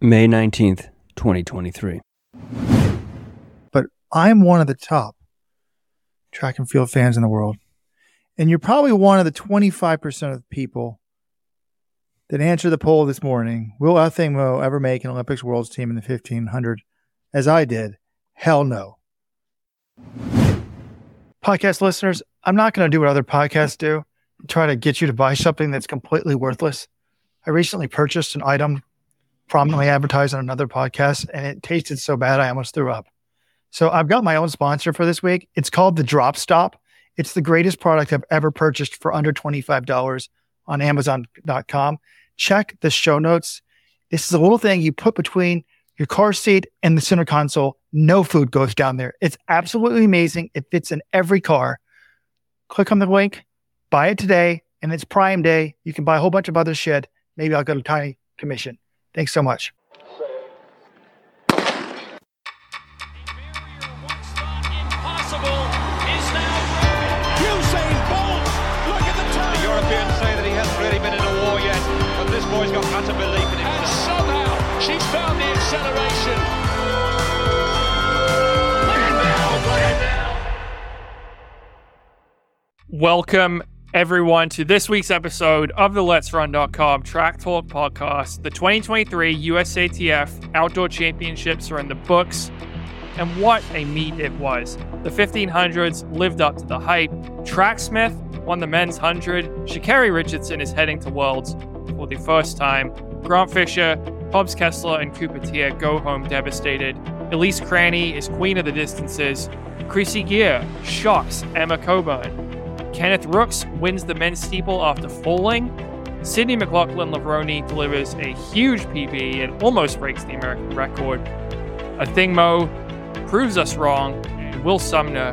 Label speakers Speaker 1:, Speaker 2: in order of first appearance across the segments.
Speaker 1: May 19th, 2023.
Speaker 2: But I'm one of the top track and field fans in the world. And you're probably one of the 25% of people that answered the poll this morning. Will Athing-Mu ever make an Olympics world's team in the 1500 as I did? Hell no. Podcast listeners, I'm not going to do what other podcasts do, try to get you to buy something that's completely worthless. I recently purchased an item prominently advertised on another podcast, and it tasted so bad I almost threw up. So I've got my own sponsor for this week. It's called the Drop Stop. It's the greatest product I've ever purchased for under $25 on Amazon.com. Check the show notes. This is a little thing you put between your car seat and the center console. No food goes down there. It's absolutely amazing. It fits in every car. Click on the link, buy it today, and it's Prime Day. You can buy a whole bunch of other shit. Maybe I'll get a tiny commission. Thanks so much.
Speaker 3: Usain Bolt, look at the
Speaker 4: Europeans say that he hasn't really been in a war yet, but this boy's got utter belief in
Speaker 3: And somehow she's found the acceleration. Look at now, look at now.
Speaker 5: Welcome, everyone, to this week's episode of the Let's Run.com Track Talk podcast. The 2023 USATF Outdoor Championships are in the books, and what a meet it was. The 1500s lived up to the hype. Tracksmith won the men's 100. Sha'Carri Richardson is heading to Worlds for the first time. Grant Fisher, Hobbs Kessler, and Cooper Teare go home devastated. Elise Cranny is queen of the distances. Krissy Gear shocks Emma Coburn. Kenneth Rooks wins the men's steeple after falling. Sydney McLaughlin Levrone delivers a huge PB and almost breaks the American record. Athing-Mu proves us wrong, and Will Sumner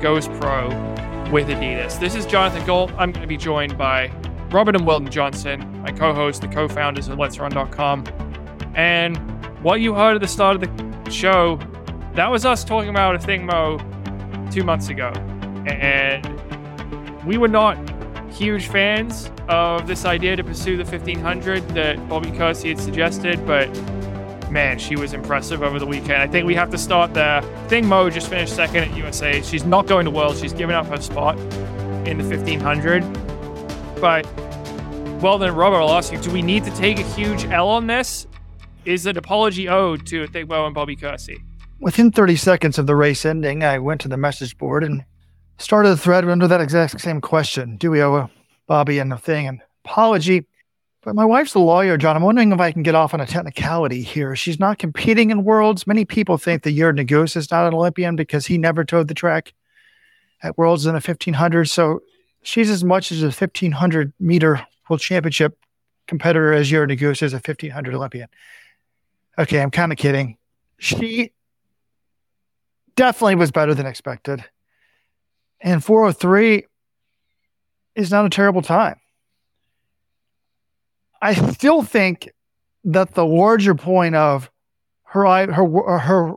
Speaker 5: goes pro with Adidas. This is Jonathan Gault. I'm going to be joined by Robert and Weldon Johnson, my co-host, the co-founders of Let'sRun.com. And what you heard at the start of the show, that was us talking about Athing-Mu two months ago. And we were not huge fans of this idea to pursue the 1500 that Bobby Kersee had suggested, but man, she was impressive over the weekend. I think we have to start there. Thing Mu just finished second at USA. She's not going to World. She's given up her spot in the 1500. But, well, then, Robert, I'll ask you do we need to take a huge L on this? Is an apology owed to Thing Mu and Bobby Kersee?
Speaker 2: Within 30 seconds of the race ending, I went to the message board and started a thread under that exact same question. Do we owe Bobby and the thing an apology? But my wife's a lawyer, John. I'm wondering if I can get off on a technicality here. She's not competing in worlds. Many people think that Yared Nuguse is not an Olympian because he never towed the track at worlds in the 1500. So she's as much as a 1500 meter world championship competitor as Yared Nuguse is a 1500 Olympian. Okay, I'm kind of kidding. She definitely was better than expected. And 403 is not a terrible time. I still think that the larger point of her her her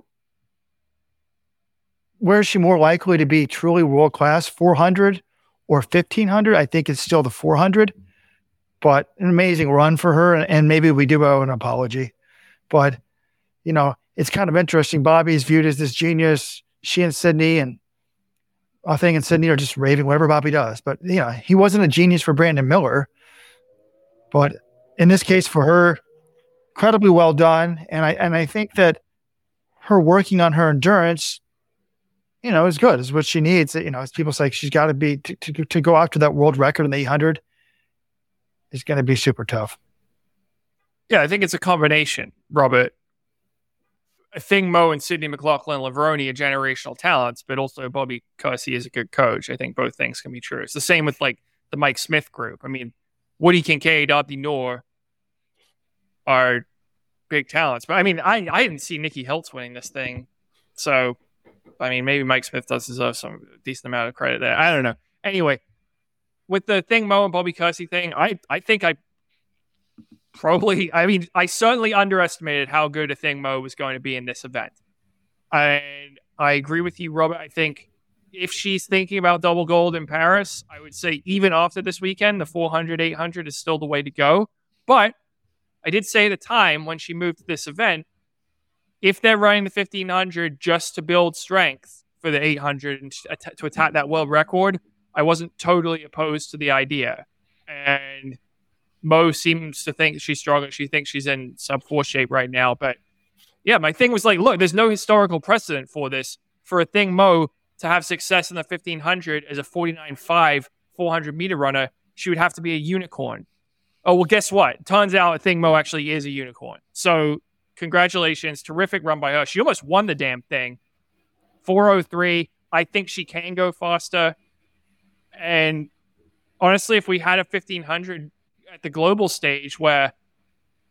Speaker 2: where is she more likely to be truly world class 400 or 1500 I think it's still the 400 but an amazing run for her and maybe we do owe an apology. But you know it's kind of interesting. Bobby is viewed as this genius. She and Sydney and I think and Sydney are just raving whatever Bobby does. But you know he wasn't a genius for Brandon Miller. But in this case for her incredibly well done. And i and i think that her working on her endurance you know is good is what she needs. You know as people say she's got to be to, to, to go after that world record in the 800 is going to be super tough.
Speaker 5: Yeah, I think it's a combination, Robert. I think Mu and Sydney McLaughlin Levrone are generational talents, but also Bobby Kersee is a good coach. I think both things can be true. It's the same with like the Mike Smith group. I mean, Woody Kincaid, Abdi Nur are big talents. But I mean, I, I didn't see Nikki Hiltz winning this thing. So, I mean, maybe Mike Smith does deserve some decent amount of credit there. I don't know. Anyway, with the thing Mu and Bobby Kersee thing, I, I think I probably, I mean, I certainly underestimated how good Athing Mu was going to be in this event. And I agree with you, Robert. I think if she's thinking about double gold in Paris, I would say even after this weekend, the 400, 800 is still the way to go. But I did say at the time when she moved to this event, if they're running the 1500 just to build strength for the 800 and to attack that world record, I wasn't totally opposed to the idea. And Mu seems to think she's stronger. She thinks she's in sub four shape right now. But yeah, my thing was like, look, there's no historical precedent for this. For Athing Mu to have success in the 1500 as a 49.5 400 meter runner, she would have to be a unicorn. Oh, well, guess what? Turns out Athing Mu actually is a unicorn. So congratulations. Terrific run by her. She almost won the damn thing. 403. I think she can go faster. And honestly, if we had a 1500 at the global stage where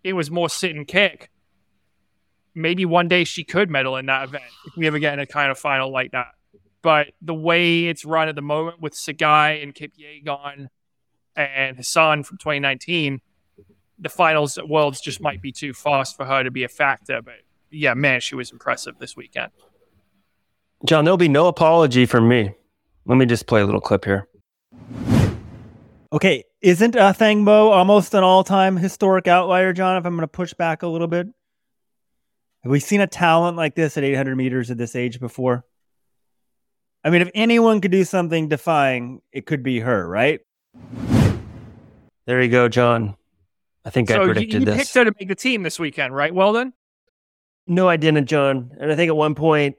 Speaker 5: it was more sit and kick, maybe one day she could medal in that event if we ever get in a kind of final like that. But the way it's run at the moment with Tsegay and Kipyegon and Hassan from 2019, the finals at Worlds just might be too fast for her to be a factor. But yeah, man, she was impressive this weekend.
Speaker 1: John, there'll be no apology from me. Let me just play a little clip here.
Speaker 6: Okay, isn't uh, Thang Mo almost an all-time historic outlier, John? If I'm going to push back a little bit, have we seen a talent like this at 800 meters at this age before? I mean, if anyone could do something defying, it could be her, right?
Speaker 1: There you go, John. I think
Speaker 5: so
Speaker 1: I predicted
Speaker 5: you, you
Speaker 1: this.
Speaker 5: picked her to make the team this weekend, right? Well done.
Speaker 1: No, I didn't, John. And I think at one point,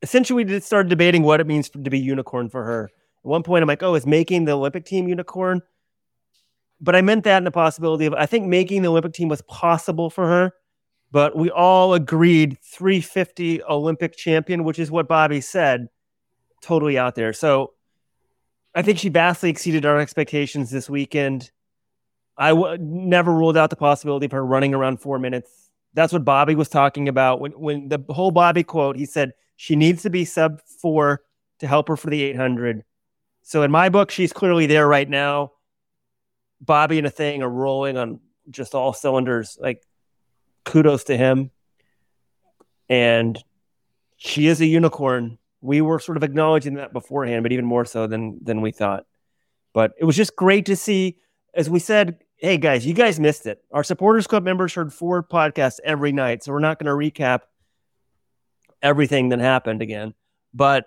Speaker 1: essentially, we just started debating what it means to be unicorn for her. At one point, I'm like, oh, is making the Olympic team unicorn? But I meant that in the possibility of, I think making the Olympic team was possible for her, but we all agreed 350 Olympic champion, which is what Bobby said, totally out there. So I think she vastly exceeded our expectations this weekend. I w- never ruled out the possibility of her running around four minutes. That's what Bobby was talking about when when the whole Bobby quote. He said she needs to be sub four to help her for the 800. So in my book, she's clearly there right now. Bobby and Athing are rolling on just all cylinders. Like kudos to him. And she is a unicorn. We were sort of acknowledging that beforehand, but even more so than than we thought. But it was just great to see, as we said, hey guys, you guys missed it. Our supporters club members heard four podcasts every night, so we're not going to recap everything that happened again. But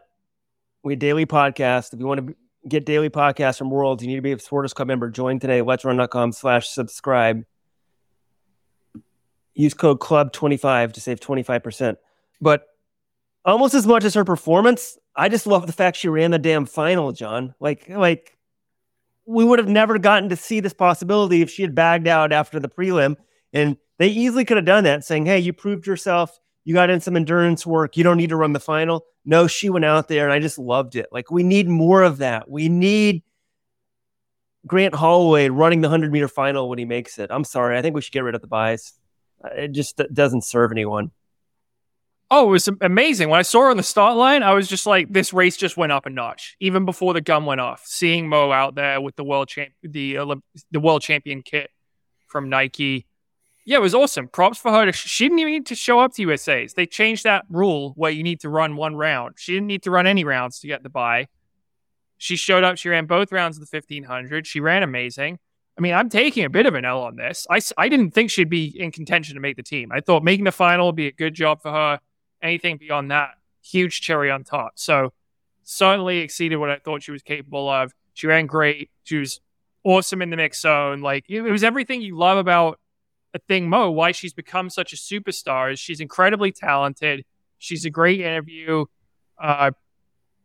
Speaker 1: we daily podcast. If you want to get daily podcasts from Worlds, you need to be a supporters club member. Join today. Let's run.com slash subscribe. Use code club25 to save 25%. But almost as much as her performance, I just love the fact she ran the damn final, John. Like, like we would have never gotten to see this possibility if she had bagged out after the prelim. And they easily could have done that, saying, Hey, you proved yourself. You got in some endurance work. You don't need to run the final. No, she went out there and I just loved it. Like, we need more of that. We need Grant Holloway running the 100 meter final when he makes it. I'm sorry. I think we should get rid of the bias. Uh, it just doesn't serve anyone.
Speaker 5: Oh, it was amazing. When I saw her on the start line, I was just like, this race just went up a notch, even before the gun went off. Seeing Mu out there with the world champ, the Olymp- the world champion kit from Nike, yeah, it was awesome. Props for her. To, she didn't even need to show up to USA's. They changed that rule where you need to run one round. She didn't need to run any rounds to get the buy. She showed up. She ran both rounds of the 1500. She ran amazing. I mean, I'm taking a bit of an L on this. I, I didn't think she'd be in contention to make the team. I thought making the final would be a good job for her. Anything beyond that, huge cherry on top. So certainly exceeded what I thought she was capable of. She ran great. She was awesome in the mix zone. Like it was everything you love about Athing Mu, Why she's become such a superstar is she's incredibly talented. She's a great interview. Uh,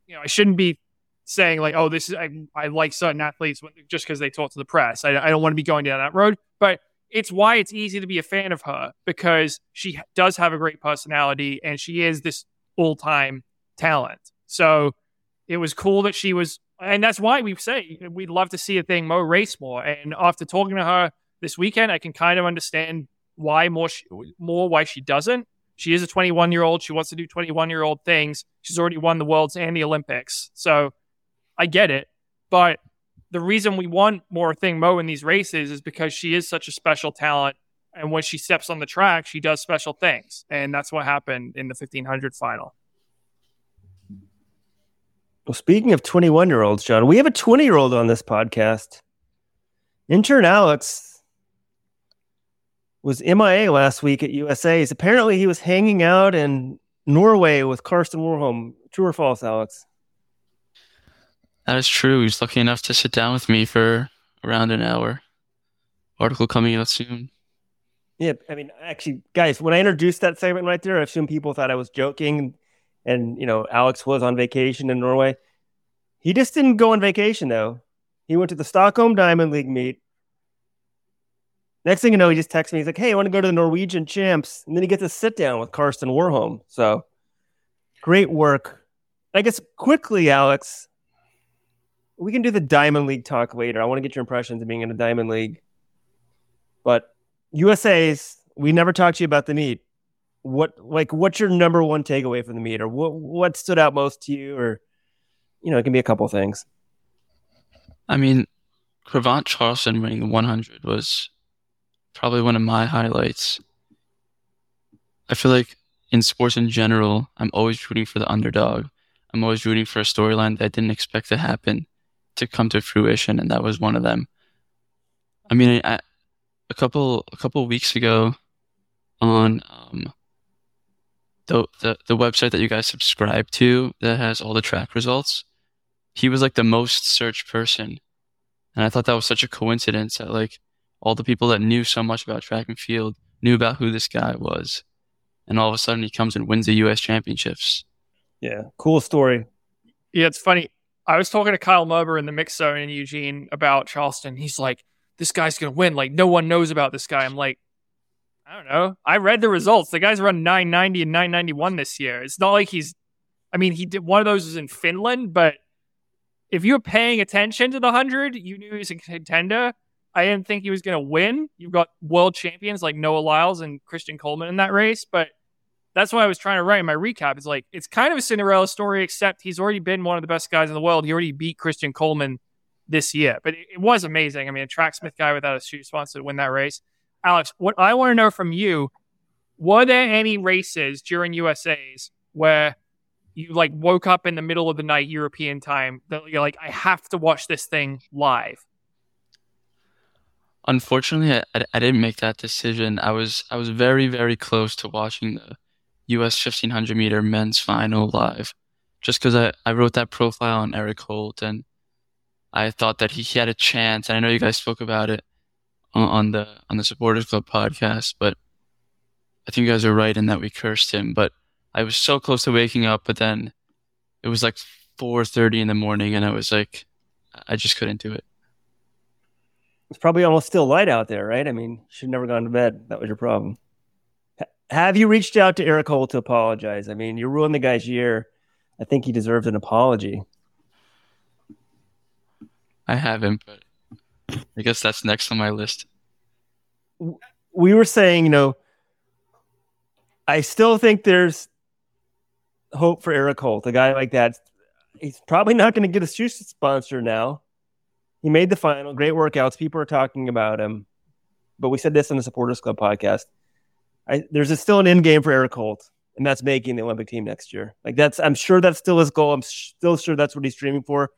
Speaker 5: you know, I shouldn't be saying like, oh, this is I, I like certain athletes just because they talk to the press. I, I don't want to be going down that road, but it's why it's easy to be a fan of her because she does have a great personality and she is this all time talent. So it was cool that she was, and that's why we say we'd love to see Athing Mu race more. And after talking to her this weekend, I can kind of understand why more, she, more why she doesn't. She is a 21 year old. She wants to do 21 year old things. She's already won the worlds and the Olympics. So I get it. But the reason we want more Thing Mu in these races is because she is such a special talent. And when she steps on the track, she does special things. And that's what happened in the 1500 final.
Speaker 1: Well, speaking of 21 year olds, John, we have a 20 year old on this podcast. Intern Alex was MIA last week at USA's. Apparently, he was hanging out in Norway with Karsten Warholm. True or false, Alex?
Speaker 7: That is true. He was lucky enough to sit down with me for around an hour. Article coming out soon.
Speaker 1: Yeah, I mean, actually, guys, when I introduced that segment right there, I assume people thought I was joking, and you know, Alex was on vacation in Norway. He just didn't go on vacation though. He went to the Stockholm Diamond League meet. Next thing you know, he just texts me. He's like, "Hey, I want to go to the Norwegian Champs," and then he gets a sit down with Karsten Warholm. So, great work. I guess quickly, Alex. We can do the Diamond League talk later. I want to get your impressions of being in a Diamond League. But USA's, we never talked to you about the meet. What like what's your number one takeaway from the meet, or what what stood out most to you, or you know, it can be a couple things.
Speaker 7: I mean, Cravont Charleston winning the 100 was probably one of my highlights. I feel like in sports in general, I'm always rooting for the underdog. I'm always rooting for a storyline that I didn't expect to happen to come to fruition, and that was one of them. I mean, I, a couple a couple weeks ago, on um, the, the the website that you guys subscribe to that has all the track results, he was like the most searched person, and I thought that was such a coincidence that like all the people that knew so much about track and field knew about who this guy was, and all of a sudden he comes and wins the U.S. championships.
Speaker 1: Yeah, cool story.
Speaker 5: Yeah, it's funny. I was talking to Kyle Merber in the mix zone in Eugene about Charleston. He's like, this guy's going to win. Like, no one knows about this guy. I'm like, I don't know. I read the results. The guy's run 990 and 991 this year. It's not like he's, I mean, he did one of those was in Finland, but if you were paying attention to the 100, you knew he was a contender. I didn't think he was going to win. You've got world champions like Noah Lyles and Christian Coleman in that race, but that's why I was trying to write in my recap. It's like it's kind of a Cinderella story, except he's already been one of the best guys in the world. He already beat Christian Coleman this year, but it, it was amazing. I mean, a tracksmith guy without a shoe sponsor to win that race. Alex, what I want to know from you: Were there any races during USA's where you like woke up in the middle of the night European time that you're like, I have to watch this thing live?
Speaker 7: Unfortunately, I, I didn't make that decision. I was I was very very close to watching the U.S. 1500 meter men's final live, just because I, I wrote that profile on Eric Holt and I thought that he, he had a chance. And I know you guys spoke about it on, on the on the Supporters Club podcast, but I think you guys are right in that we cursed him. But I was so close to waking up, but then it was like 4:30 in the morning, and I was like, I just couldn't do it.
Speaker 1: It's probably almost still light out there, right? I mean, you should have never gone to bed. That was your problem. H- have you reached out to Eric Holt to apologize? I mean, you ruined the guy's year. I think he deserves an apology.
Speaker 7: I haven't, but I guess that's next on my list.
Speaker 1: We were saying, you know, I still think there's hope for Eric Holt, a guy like that. He's probably not going to get a shoe sponsor now. He made the final, great workouts. People are talking about him. But we said this in the Supporters Club podcast. I, there's a, still an end game for Eric Holt, and that's making the Olympic team next year. Like that's, I'm sure that's still his goal. I'm still sure that's what he's dreaming for.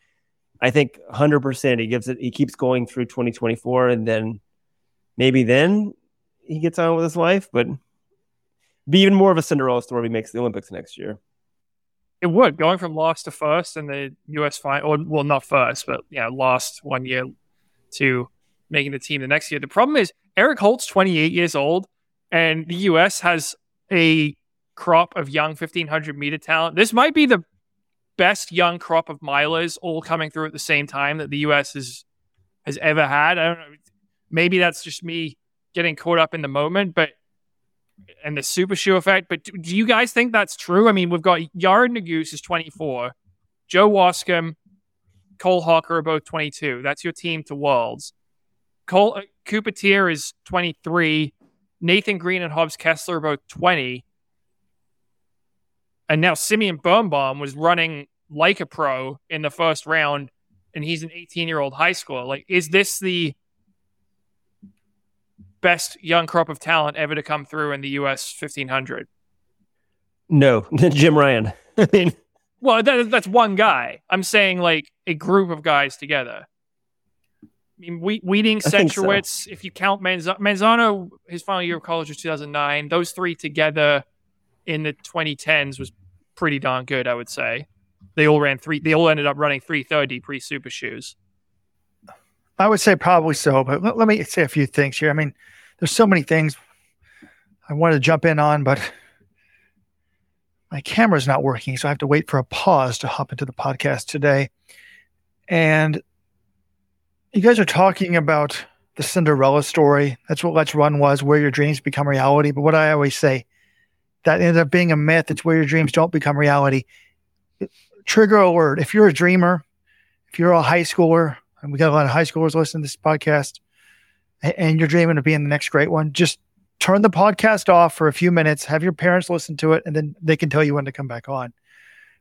Speaker 1: I think 100% he gives it, he keeps going through 2024, and then maybe then he gets on with his life. But be even more of a Cinderella story if he makes the Olympics next year.
Speaker 5: It would going from last to first in the U.S. final, or well, not first, but yeah, lost one year to making the team the next year. The problem is Eric Holt's 28 years old, and the U.S. has a crop of young 1500 meter talent. This might be the best young crop of milers all coming through at the same time that the U.S. has has ever had. I don't know. Maybe that's just me getting caught up in the moment, but and the super shoe effect. But do, do you guys think that's true? I mean, we've got Yared Nuguse is 24, Joe Waskom, Cole Hocker are both 22. That's your team to Worlds. Cole uh, is 23. Nathan Green and Hobbs Kessler are both 20. And now Simeon Birnbaum was running like a pro in the first round, and he's an 18 year old high schooler. Like, is this the best young crop of talent ever to come through in the US 1500?
Speaker 1: No, Jim Ryun. I mean,
Speaker 5: well, that, that's one guy. I'm saying like a group of guys together. I mean, we, Wheating,
Speaker 1: I so.
Speaker 5: If you count Manzano, Manzano, his final year of college was 2009. Those three together in the 2010s was pretty darn good, I would say. They all ran three. They all ended up running 330 pre Super Shoes.
Speaker 2: I would say probably so, but let, let me say a few things here. I mean, there's so many things I wanted to jump in on, but my camera's not working, so I have to wait for a pause to hop into the podcast today. And you guys are talking about the Cinderella story. That's what Let's Run was, where your dreams become reality. But what I always say, that ended up being a myth. It's where your dreams don't become reality. Trigger alert. If you're a dreamer, if you're a high schooler, and we got a lot of high schoolers listening to this podcast, and you're dreaming of being the next great one, just turn the podcast off for a few minutes, have your parents listen to it, and then they can tell you when to come back on.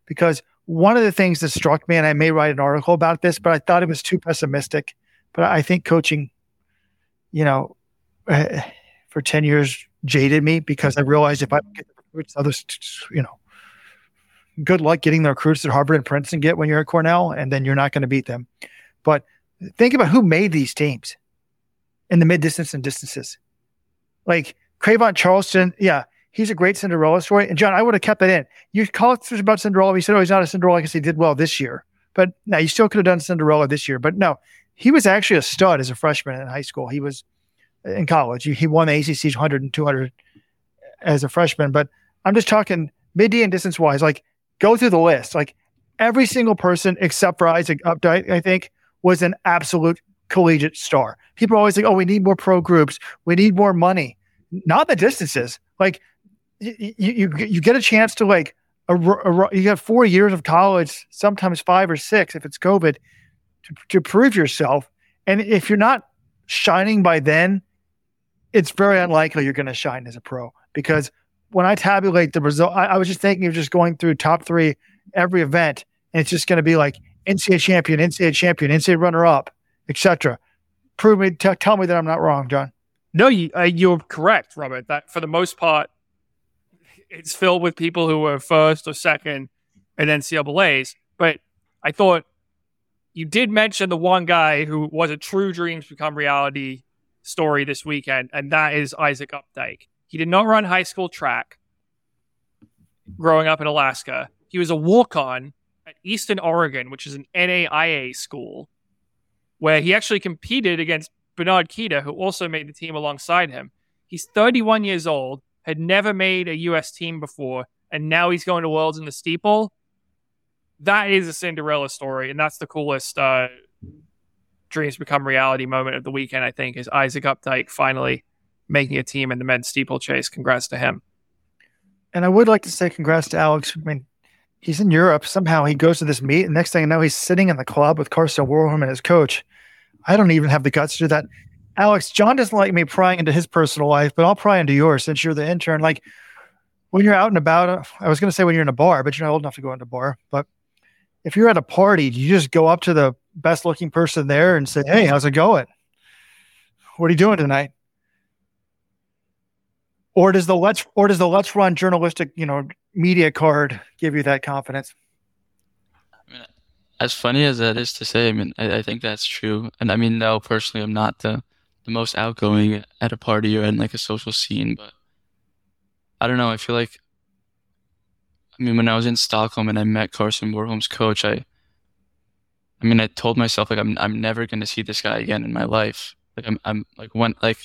Speaker 2: Because one of the things that struck me, and I may write an article about this, but I thought it was too pessimistic. But I think coaching, you know, uh, for 10 years jaded me because I realized if I get the recruits, others, you know, good luck getting the recruits that Harvard and Princeton get when you're at Cornell, and then you're not going to beat them. But think about who made these teams in the mid distance and distances. Like Cravont Charleston, yeah, he's a great Cinderella story. And John, I would have kept that in. You it about Cinderella. He said, oh, he's not a Cinderella because he did well this year. But now you still could have done Cinderella this year. But no, he was actually a stud as a freshman in high school. He was uh, in college. He, won the ACC's 100 and 200 as a freshman. But I'm just talking mid and distance wise. Like go through the list. Like every single person except for Isaac Updike, I think, was an absolute collegiate star. People are always like, oh, we need more pro groups. We need more money. Not the distances. Like you, you, you get a chance to like, a, a, you have four years of college, sometimes five or six if it's COVID, to, to prove yourself. And if you're not shining by then, it's very unlikely you're going to shine as a pro because when I tabulate the result, I, I was just thinking of just going through top three every event, and it's just going to be like NCAA champion, NCAA champion, NCAA runner up, etc. Prove me, t- tell me that I'm not wrong, John.
Speaker 5: No, you, uh, you're correct, Robert. That for the most part, it's filled with people who were first or second in NCAA's. But I thought you did mention the one guy who was a true dreams become reality story this weekend, and that is Isaac Updike. He did not run high school track growing up in Alaska. He was a walk on at Eastern Oregon, which is an NAIA school, where he actually competed against Bernard Keter, who also made the team alongside him. He's 31 years old, had never made a U.S. team before, and now he's going to Worlds in the steeple. That is a Cinderella story, and that's the coolest uh, dreams become reality moment of the weekend. I think is Isaac Updike finally making a team in the men's steeplechase. Congrats to him.
Speaker 2: And I would like to say congrats to Alex. I mean, he's in Europe. Somehow he goes to this meet, and next thing you know, he's sitting in the club with Karsten Warholm and his coach. I don't even have the guts to do that. Alex, John doesn't like me prying into his personal life, but I'll pry into yours since you're the intern. Like when you're out and about, I was going to say when you're in a bar, but you're not old enough to go into a bar. But if you're at a party, do you just go up to the best looking person there and say, Hey, how's it going? What are you doing tonight? Or does the let's or does the let's run journalistic, you know, media card give you that confidence?
Speaker 7: As funny as that is to say, I mean, I, I think that's true. And I mean, no, personally, I'm not the, the most outgoing at a party or in like a social scene, but I don't know. I feel like, I mean, when I was in Stockholm and I met Karsten Warholm's coach, I, I mean, I told myself like I'm I'm never going to see this guy again in my life. Like I'm I'm like when like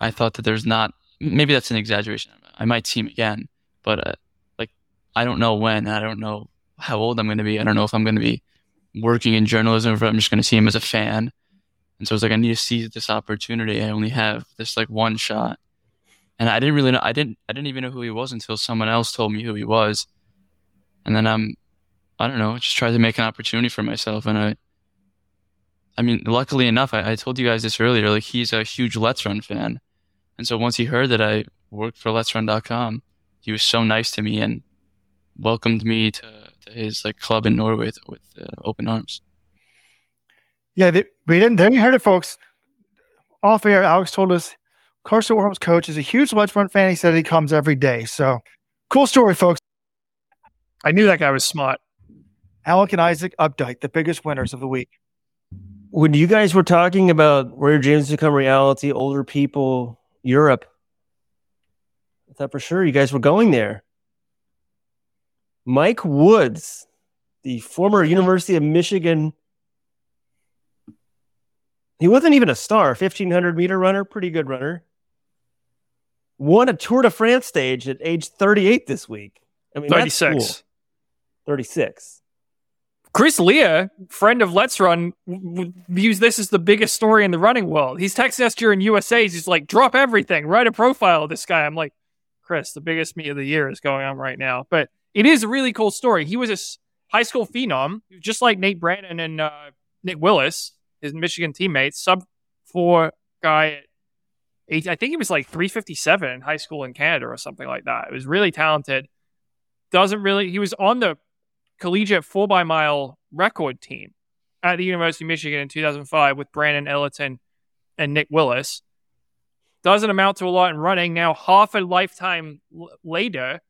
Speaker 7: I thought that there's not maybe that's an exaggeration. I might see him again, but uh, like I don't know when. I don't know how old I'm going to be. I don't know if I'm going to be working in journalism I'm just going to see him as a fan. And so it's like I need to seize this opportunity. I only have this like one shot, and I didn't really know. I didn't. I didn't even know who he was until someone else told me who he was, and then I'm. I don't know. Just tried to make an opportunity for myself, and I. I mean, luckily enough, I, I told you guys this earlier. Like he's a huge Let's Run fan, and so once he heard that I worked for Let'sRun.com, he was so nice to me and welcomed me to his like club in Norway with, with uh, open arms.
Speaker 2: Yeah, they, we didn't. There you heard it, folks. Off air, Alex told us Karsten Warholm's coach is a huge Let's Run fan. He said he comes every day. So cool story, folks.
Speaker 5: I knew that guy was smart.
Speaker 2: Alec and Isaac Updike, the biggest winners of the week.
Speaker 1: when you guys were talking about where James become reality, older people, Europe, I thought for sure you guys were going there. Mike Woods, the former University of Michigan, he wasn't even a star, 1500 meter runner, pretty good runner. Won a Tour de France stage at age 38 this week. I mean, that's
Speaker 5: 36.
Speaker 1: cool. 36.
Speaker 5: Chris Lear, friend of Let's Run, views this as the biggest story in the running world. He's texting us during USA's. He's like, drop everything, write a profile of this guy. I'm like, Chris, the biggest meet of the year is going on right now. But it is a really cool story. He was a high school phenom, just like Nate Brannen and uh, Nick Willis, his Michigan teammates, sub four guy. I think he was like 357 in high school in Canada or something like that. It was really talented. Doesn't really, he was on the collegiate four by mile record team at the University of Michigan in 2005 with Brandon Ellerton and Nick Willis. Doesn't amount to a lot in running. Now, half a lifetime l- later,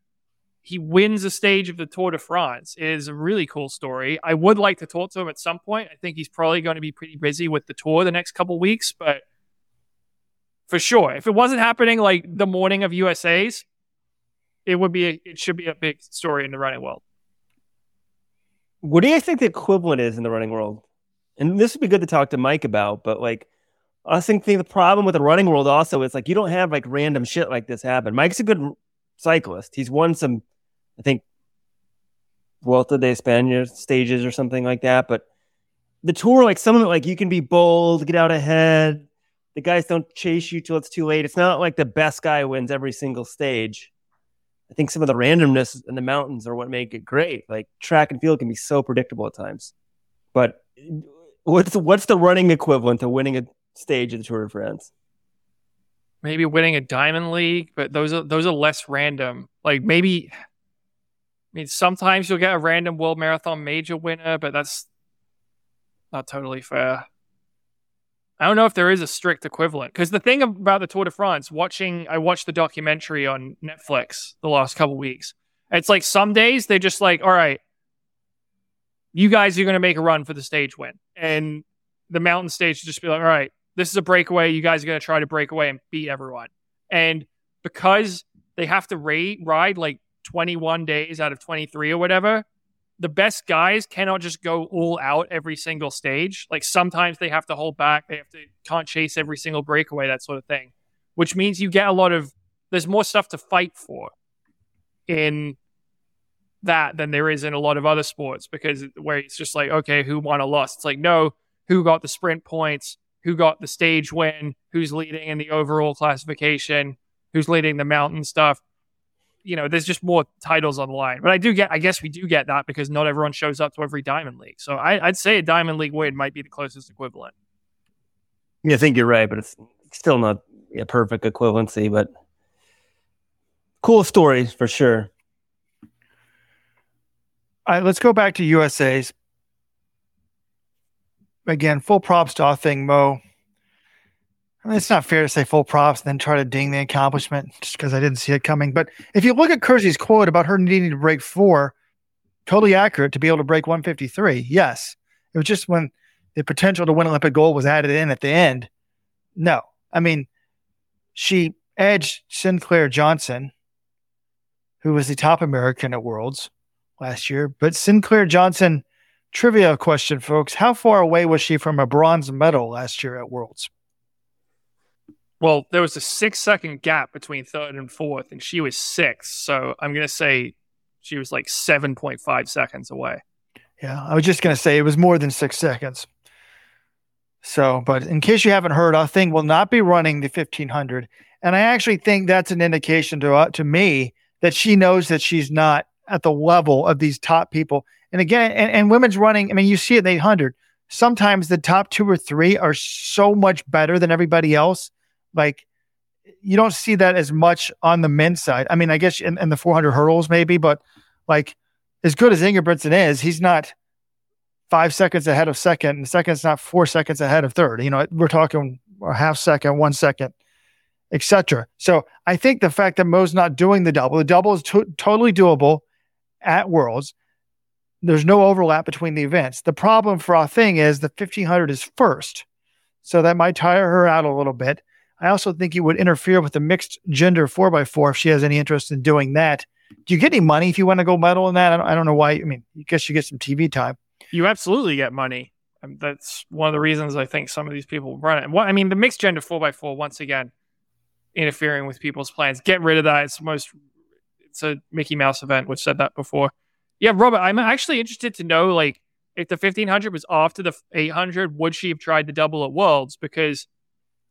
Speaker 5: he wins a stage of the Tour de France. It is a really cool story. I would like to talk to him at some point. I think he's probably going to be pretty busy with the tour the next couple weeks, but for sure, if it wasn't happening like the morning of USA's, it would be a, it should be a big story in the running world.
Speaker 1: What do you think the equivalent is in the running world? And this would be good to talk to Mike about, but like I think the problem with the running world also is like you don't have like random shit like this happen. Mike's a good cyclist. He's won some, I think, Vuelta de España stages or something like that. But the tour, like some of it, like you can be bold, get out ahead. The guys don't chase you till it's too late. It's not like the best guy wins every single stage. I think some of the randomness in the mountains are what make it great. Like track and field can be so predictable at times. But what's what's the running equivalent to winning a stage of the Tour de France?
Speaker 5: maybe winning a diamond league, but those are those are less random. Like maybe I mean sometimes you'll get a random world marathon major winner, but that's not totally fair. I don't know if there is a strict equivalent because the thing about the Tour de France, watching I watched the documentary on Netflix the last couple weeks. It's like some days they're just like, all right, you guys are going to make a run for the stage win, and the mountain stage just be like, all right, this is a breakaway. You guys are going to try to break away and beat everyone. And because they have to ra- ride like 21 days out of 23 or whatever, the best guys cannot just go all out every single stage. Like sometimes they have to hold back. They have to can't chase every single breakaway, that sort of thing. Which means you get a lot of there's more stuff to fight for in that than there is in a lot of other sports because where it's just like, okay, who won or lost? It's like, no, who got the sprint points, who got the stage win, who's leading in the overall classification, who's leading the mountain stuff. You know, there's just more titles on the line. But I do get, I guess we do get that because not everyone shows up to every Diamond League. So I, I'd say a Diamond League win might be the closest equivalent.
Speaker 1: Yeah, I think you're right, but it's still not a perfect equivalency. But cool stories for sure.
Speaker 2: All right, let's go back to USA's. Again, full props to our thing Mu. I mean, it's not fair to say full props and then try to ding the accomplishment just because I didn't see it coming. But if you look at Kersee's quote about her needing to break four, totally accurate to be able to break 153. Yes. It was just when the potential to win Olympic gold was added in at the end. No. I mean, she edged Sinclair Johnson, who was the top American at Worlds last year. But Sinclair Johnson, trivia question, folks. How far away was she from a bronze medal last year at Worlds?
Speaker 5: Well, there was a six second gap between third and fourth, and she was sixth. So I'm going to say she was like 7.5 seconds away.
Speaker 2: Yeah, I was just going to say it was more than six seconds. So, but in case you haven't heard, our thing will not be running the 1500. And I actually think that's an indication to, uh, to me that she knows that she's not at the level of these top people. And again, and, and women's running, I mean, you see it in 800. Sometimes the top two or three are so much better than everybody else. Like, you don't see that as much on the men's side. I mean, I guess in, in the 400 hurdles, maybe, but like, as good as Ingebrigtsen is, he's not five seconds ahead of second, and second's not four seconds ahead of third. You know, we're talking a half second, one second, etc. So I think the fact that Mu's not doing the double, the double is to- totally doable at Worlds. there's no overlap between the events. The problem for our thing is the 1500 is first. So that might tire her out a little bit. I also think it would interfere with the mixed gender 4x4 if she has any interest in doing that. Do you get any money if you want to go medal in that? I don't, I don't know why. I mean, I guess you get some TV time.
Speaker 5: You absolutely get money. And that's one of the reasons I think some of these people run it. What I mean, the mixed gender 4x4, once again, interfering with people's plans. Get rid of that. It's most, it's a Mickey Mouse event. We've said that before. Yeah, Robert, I'm actually interested to know, like, if the 1500 was off to the 800, would she have tried the double at Worlds? Because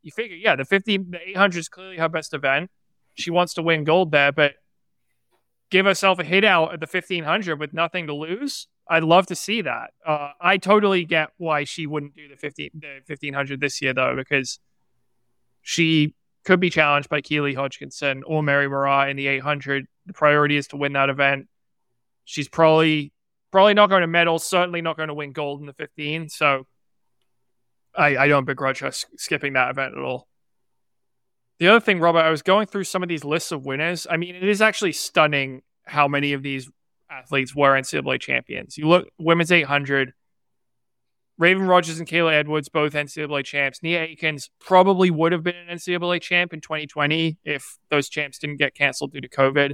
Speaker 5: you figure, yeah, the 15, the 800 is clearly her best event. She wants to win gold there, but give herself a hit out at the 1500 with nothing to lose. I'd love to see that. Uh, I totally get why she wouldn't do the 15, the 1500 this year, though, because she could be challenged by Keely Hodgkinson or Mary Moraa in the 800. The priority is to win that event. She's probably probably not going to medal, certainly not going to win gold in the 15. So I, I don't begrudge her skipping that event at all. The other thing, Robert, I was going through some of these lists of winners. I mean, it is actually stunning how many of these athletes were NCAA champions. You look women's 800, Raevyn Rogers and Kaela Edwards, both NCAA champs. Nia Akins probably would have been an NCAA champ in 2020 if those champs didn't get canceled due to COVID.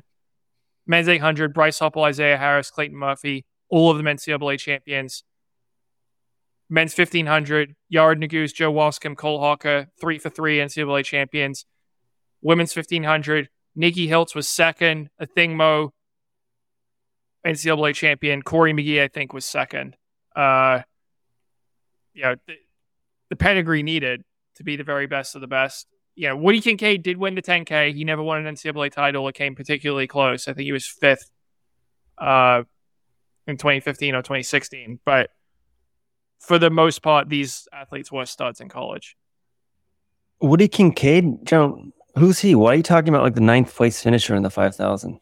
Speaker 5: Men's 800, Bryce Hoppel, Isaiah Harris, Clayton Murphy, all of them NCAA champions. Men's 1500, Yared Nuguse, Joe Waskom, Cole Hocker, three for three NCAA champions. Women's 1500, Nikki Hiltz was second. Athing NCAA champion. Cory McGee, I think, was second. Uh, you know, the, the pedigree needed to be the very best of the best. You know, Woody Kincaid did win the 10K. He never won an NCAA title. It came particularly close. I think he was fifth uh, in 2015 or 2016. But for the most part, these athletes were studs in college.
Speaker 1: Woody Kincaid, John, who's he? Why are you talking about like the ninth place finisher in the 5,000?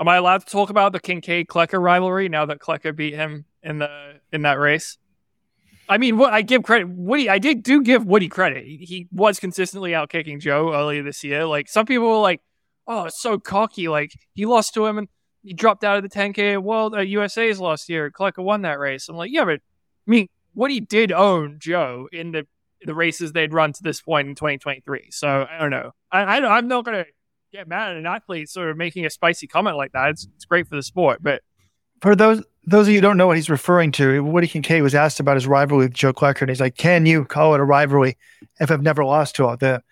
Speaker 5: Am I allowed to talk about the Kincaid Klecker rivalry now that Klecker beat him in the in that race? I mean, what I give credit Woody. I did do give Woody credit. He, he was consistently out kicking Joe earlier this year. Like some people were like, "Oh, it's so cocky." Like he lost to him and he dropped out of the 10K World USA's last year. Klecker won that race. I'm like, yeah, but I mean, what he did own Joe in the the races they'd run to this point in 2023. So I don't know. I, I I'm not gonna get mad at an athlete sort of making a spicy comment like that. It's it's great for the sport, but
Speaker 2: for those those of you who don't know what he's referring to, Woody Kincaid was asked about his rivalry with Joe Klecker, and he's like, "Can you call it a rivalry if I've never lost to all The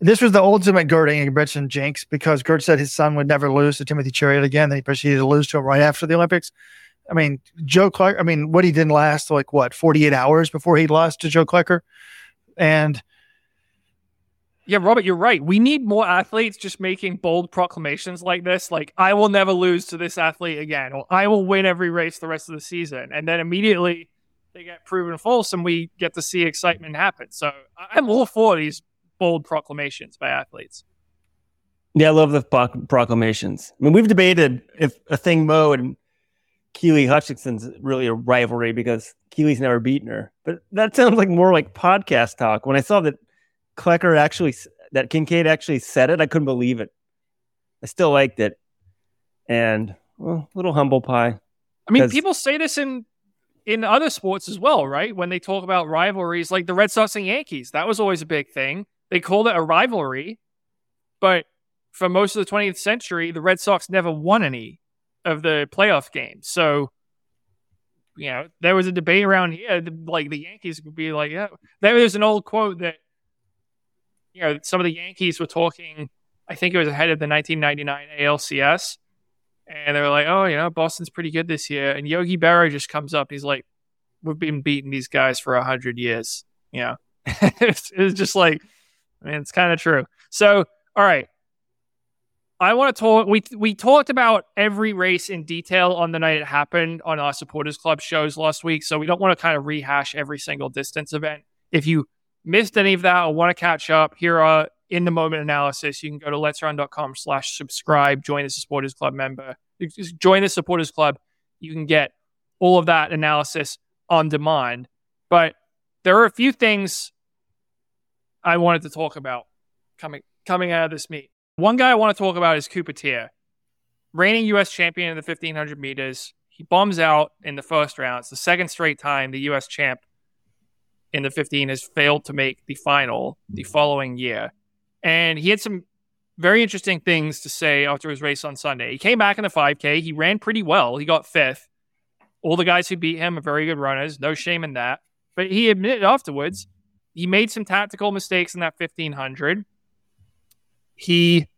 Speaker 2: this was the ultimate Gert Ingebrigtsen jinx because Gert said his son would never lose to Timothy Cheruiyot again. Then he proceeded to lose to him right after the Olympics. I mean, Joe Klecker. I mean, what he didn't last like what forty eight hours before he lost to Joe Klecker, and
Speaker 5: yeah, Robert, you're right. We need more athletes just making bold proclamations like this, like "I will never lose to this athlete again," or "I will win every race the rest of the season," and then immediately they get proven false, and we get to see excitement happen. So I'm all for these bold proclamations by athletes.
Speaker 1: Yeah, I love the proclamations. I mean, we've debated if Athing Mu and Keely Hodgkinson's really a rivalry because Keely's never beaten her, but that sounds like more like podcast talk. When I saw that Klecker actually that Kincaid actually said it. I couldn't believe it. I still liked it, and well, little humble pie.
Speaker 5: I mean, people say this in in other sports as well, right? When they talk about rivalries, like the Red Sox and Yankees, that was always a big thing. They called it a rivalry, but for most of the 20th century, the Red Sox never won any of the playoff games. So, you know, there was a debate around here, like the Yankees would be like, yeah. There was an old quote that you know, some of the Yankees were talking, I think it was ahead of the 1999 ALCS. And they were like, oh, you know, Boston's pretty good this year. And Yogi Berra just comes up. He's like, we've been beating these guys for 100 years. You know, it was just like, I mean, it's kind of true. So, all right. I want to talk. We we talked about every race in detail on the night it happened on our supporters club shows last week. So we don't want to kind of rehash every single distance event. If you missed any of that or want to catch up, here are in the moment analysis. You can go to letsrun.com slash subscribe, join a supporters club member. Just join the supporters club. You can get all of that analysis on demand. But there are a few things I wanted to talk about coming coming out of this meet. One guy I want to talk about is Cooper Teare. reigning U.S. champion in the 1500 meters. He bombs out in the first round. It's the second straight time the U.S. champ in the 15 has failed to make the final the following year. And he had some very interesting things to say after his race on Sunday. He came back in the 5K. He ran pretty well. He got fifth. All the guys who beat him are very good runners. No shame in that. But he admitted afterwards he made some tactical mistakes in that 1500. He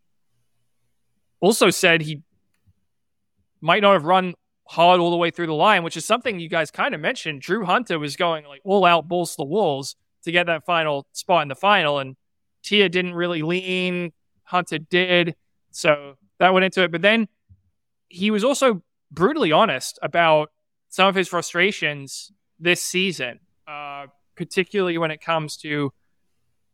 Speaker 5: also said he might not have run hard all the way through the line, which is something you guys kind of mentioned. Drew Hunter was going like all out balls to the walls to get that final spot in the final, and Teare didn't really lean. Hunter did, so that went into it. But then he was also brutally honest about some of his frustrations this season, uh, particularly when it comes to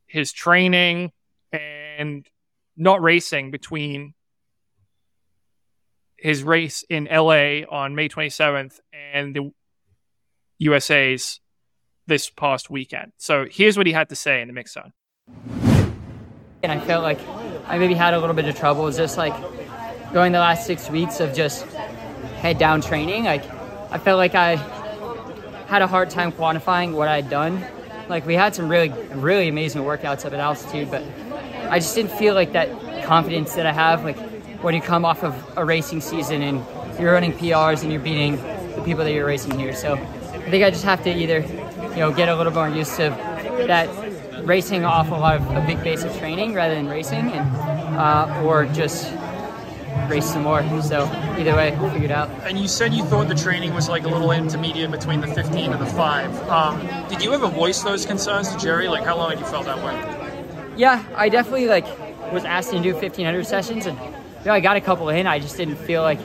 Speaker 5: his training and not racing between his race in LA on May 27th and the USA's this past weekend. So here's what he had to say in the mix zone.
Speaker 8: And I felt like I maybe had a little bit of trouble just like going the last six weeks of just head down training. Like I felt like I had a hard time quantifying what I'd done. Like we had some really, really amazing workouts up at altitude, but I just didn't feel like that confidence that I have. Like when you come off of a racing season and you're running PRs and you're beating the people that you're racing here. So I think I just have to either, you know, get a little more used to that racing off a lot of a big base of training rather than racing, and uh, or just race some more. So either way, we'll figure it out.
Speaker 5: And you said you thought the training was like a little intermediate between the 15 and the 5. Um, did you ever voice those concerns to Jerry? Like, how long had you felt that way?
Speaker 8: Yeah, I definitely like was asked to do 1500 sessions, and you know, I got a couple in. I just didn't feel like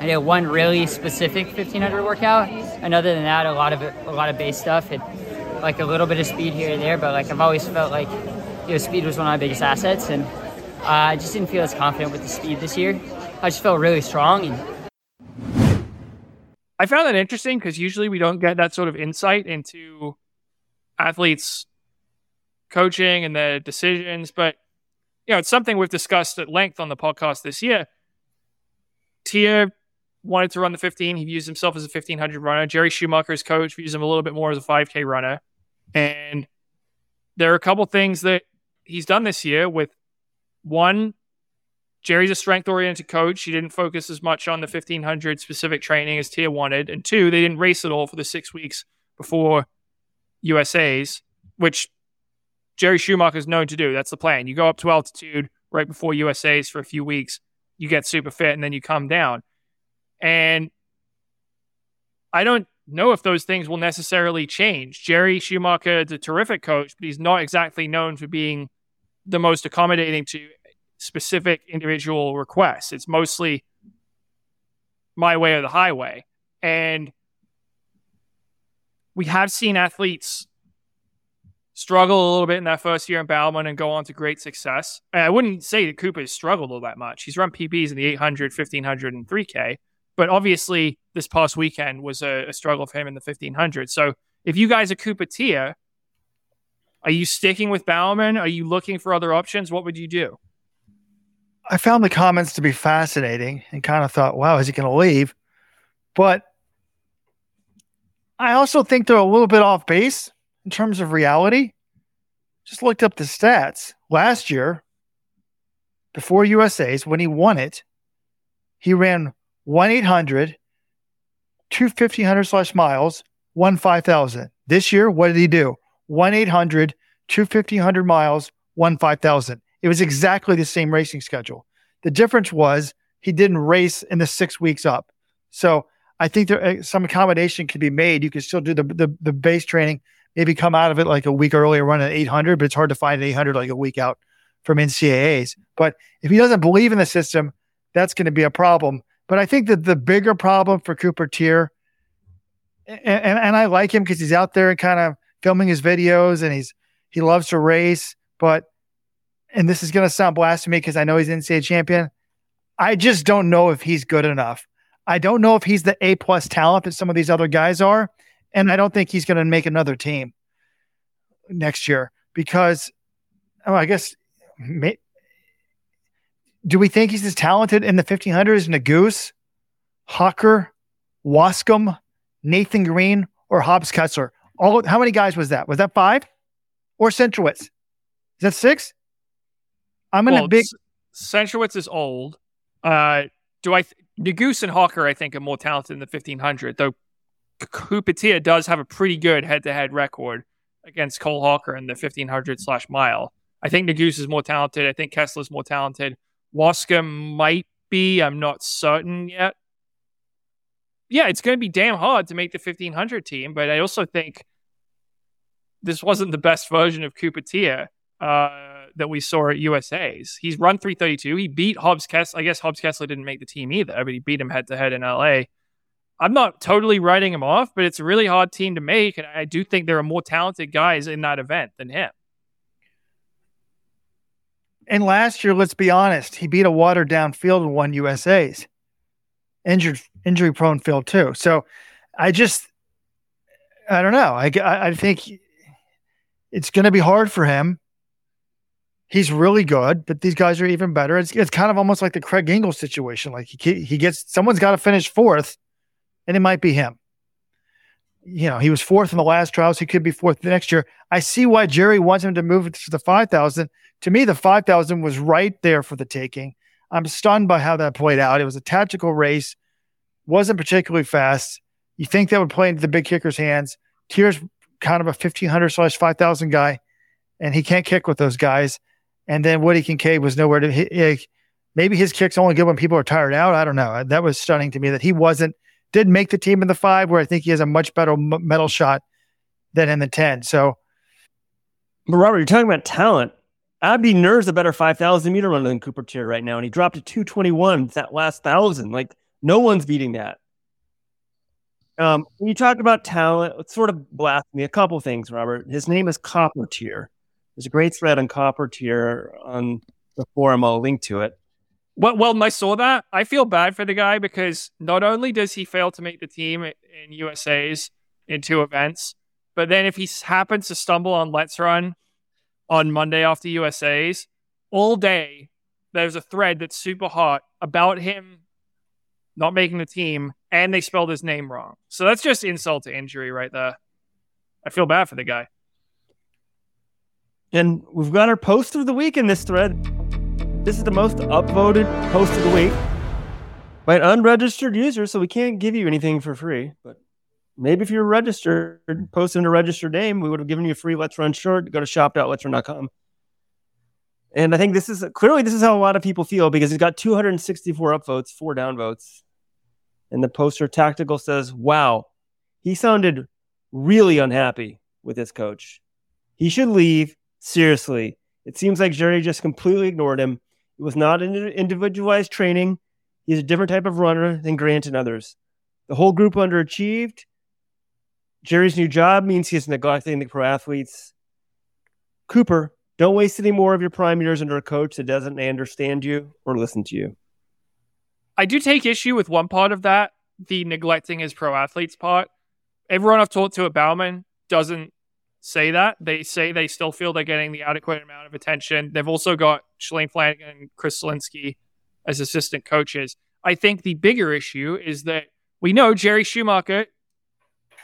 Speaker 8: I did one really specific 1500 workout, and other than that, a lot of it, a lot of base stuff. It like a little bit of speed here and there, but like I've always felt like you know speed was one of my biggest assets, and uh, I just didn't feel as confident with the speed this year. I just felt really strong and.
Speaker 5: I found that interesting because usually we don't get that sort of insight into athletes' coaching and their decisions, but you know, it's something we've discussed at length on the podcast this year. Teare wanted to run the 15. He views himself as a 1500 runner. Jerry Schumacher's coach views him a little bit more as a 5K runner. And there are a couple things that he's done this year with one, Jerry's a strength oriented coach. He didn't focus as much on the 1500 specific training as Teare wanted. And two, they didn't race at all for the six weeks before USA's, which Jerry Schumacher is known to do. That's the plan. You go up to altitude right before USA's for a few weeks, you get super fit, and then you come down. And I don't know if those things will necessarily change. Jerry Schumacher is a terrific coach, but he's not exactly known for being the most accommodating to specific individual requests. It's mostly my way or the highway. And we have seen athletes struggle a little bit in that first year in Bowerman and go on to great success. And I wouldn't say that Cooper has struggled all that much. He's run PBs in the 800, 1500, and 3K. But obviously, this past weekend was a, a struggle for him in the 1500. So if you guys are Cooper Teare, are you sticking with Bowerman? Are you looking for other options? What would you do?
Speaker 2: I found the comments to be fascinating and kind of thought, wow, is he going to leave? But I also think they're a little bit off base in terms of reality. Just looked up the stats. Last year, before USA's, when he won it, he ran 1 800, 2 1500 slash miles, 1 5000. This year, what did he do? 1 800, 2 1500 miles, 1 5000. It was exactly the same racing schedule. The difference was he didn't race in the six weeks up. So I think there uh, some accommodation could be made. You can still do the, the, the base training, maybe come out of it like a week earlier, run an 800, but it's hard to find an 800 like a week out from NCAAs. But if he doesn't believe in the system, that's going to be a problem. But I think that the bigger problem for Cooper Teare, and, and, and I like him because he's out there and kind of filming his videos and he's he loves to race, but and this is going to sound blasphemy because I know he's NCAA champion. I just don't know if he's good enough. I don't know if he's the A plus talent that some of these other guys are, and I don't think he's going to make another team next year because, oh, I guess may, do we think he's as talented in the 1500 as Nuguse, Hocker, Waskom, Nathan Green, or Hobbs Kessler? All how many guys was that? Was that five? Or Centrowitz? Is that six? I'm in
Speaker 5: well,
Speaker 2: a big
Speaker 5: Centrowitz is old. Uh, do I? Th- Nuguse and Hocker, I think, are more talented in the 1500. Though Cooper Teare does have a pretty good head-to-head record against Cole Hocker in the 1500 slash mile. I think Nuguse is more talented. I think Kessler's more talented. Waska might be. I'm not certain yet. Yeah, it's going to be damn hard to make the 1500 team, but I also think this wasn't the best version of Cooper Teare uh, that we saw at USA's. He's run 332. He beat Hobbs Kessler. I guess Hobbs Kessler didn't make the team either, but he beat him head to head in LA. I'm not totally writing him off, but it's a really hard team to make. And I do think there are more talented guys in that event than him.
Speaker 2: And last year, let's be honest, he beat a watered down field and won USA's. Injured, injury prone field too. So I just, I don't know. I, I, I think it's going to be hard for him. He's really good, but these guys are even better. It's, it's kind of almost like the Craig Engel situation. Like he, he gets, someone's got to finish fourth, and it might be him. You know, he was fourth in the last trials. He could be fourth the next year. I see why Jerry wants him to move to the 5,000 to me, the 5,000 was right there for the taking. I'm stunned by how that played out. It was a tactical race, wasn't particularly fast. You think that would play into the big kicker's hands. Teare's kind of a 1,500 slash 5,000 guy, and he can't kick with those guys. And then Woody Kincaid was nowhere to hit. Maybe his kick's only good when people are tired out. I don't know. That was stunning to me that he wasn't, didn't make the team in the five, where I think he has a much better medal shot than in the 10. So,
Speaker 1: but Robert, you're talking about talent. Abdi Nur's a better 5,000 meter runner than Cooper Teare right now, and he dropped to 221 that last thousand. Like, no one's beating that. Um, you talk about talent, it's sort of blasphemy. A couple things, Robert. His name is Copper Tier. There's a great thread on Copper Tier on the forum. I'll link to it.
Speaker 5: Well, well, I saw that, I feel bad for the guy because not only does he fail to make the team in USA's in two events, but then if he happens to stumble on Let's Run on Monday after USA's, all day there's a thread that's super hot about him not making the team, and they spelled his name wrong. So that's just insult to injury right there. I feel bad for the guy.
Speaker 1: And we've got our post of the week in this thread. This is the most upvoted post of the week by an unregistered user, so we can't give you anything for free. But maybe if you're registered, posting a registered name, we would have given you a free Let's Run shirt. Go to shop.letsrun.com. And I think this is clearly this is how a lot of people feel because he's got 264 upvotes, four downvotes. And the poster tactical says, Wow, he sounded really unhappy with his coach. He should leave. Seriously. It seems like Jerry just completely ignored him. It was not an individualized training. He's a different type of runner than Grant and others. The whole group underachieved. Jerry's new job means he's neglecting the pro athletes. Cooper, don't waste any more of your prime years under a coach that doesn't understand you or listen to you.
Speaker 5: I do take issue with one part of that, the neglecting his pro athletes part. Everyone I've talked to at Bowerman doesn't say that. They say they still feel they're getting the adequate amount of attention. They've also got Shalane Flanagan and Chris Solinsky as assistant coaches. I think the bigger issue is that we know Jerry Schumacher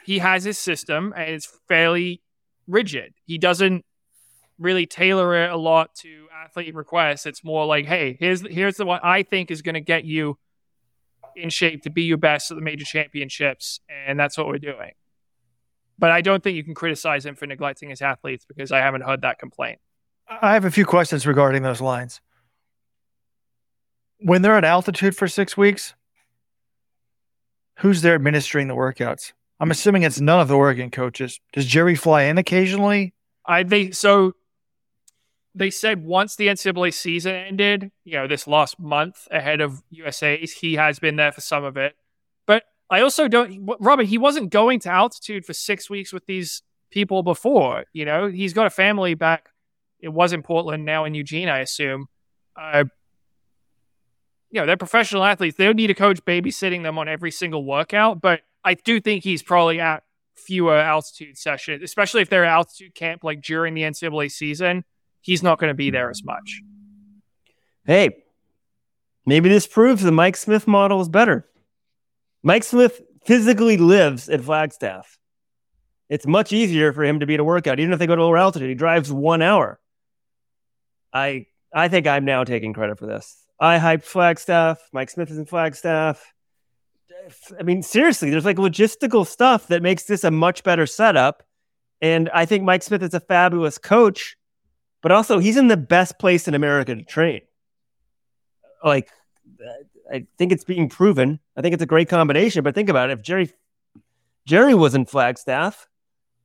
Speaker 5: he has his system and it's fairly rigid. He doesn't really tailor it a lot to athlete requests. It's more like, hey, here's here's the one I think is going to get you in shape to be your best at the major championships, and that's what we're doing. But I don't think you can criticize him for neglecting his athletes because I haven't heard that complaint.
Speaker 2: I have a few questions regarding those lines. When they're at altitude for six weeks, who's there administering the workouts? I'm assuming it's none of the Oregon coaches. Does Jerry fly in occasionally?
Speaker 5: I they so they said once the NCAA season ended, you know, this last month ahead of USA's, he has been there for some of it. But I also don't, Robert, he wasn't going to altitude for six weeks with these people before. You know, he's got a family back. It was in Portland, now in Eugene, I assume. Uh, you know, they're professional athletes. They don't need a coach babysitting them on every single workout, but I do think he's probably at fewer altitude sessions, especially if they're at altitude camp like during the NCAA season. He's not going to be there as much.
Speaker 1: Hey, maybe this proves the Mike Smith model is better. Mike Smith physically lives at Flagstaff. It's much easier for him to be at a workout, even if they go to lower altitude. He drives one hour. I I think I'm now taking credit for this. I hyped Flagstaff. Mike Smith is in Flagstaff. I mean, seriously, there's like logistical stuff that makes this a much better setup. And I think Mike Smith is a fabulous coach, but also he's in the best place in America to train. Like, I think it's being proven. I think it's a great combination. But think about it: if Jerry Jerry was in Flagstaff,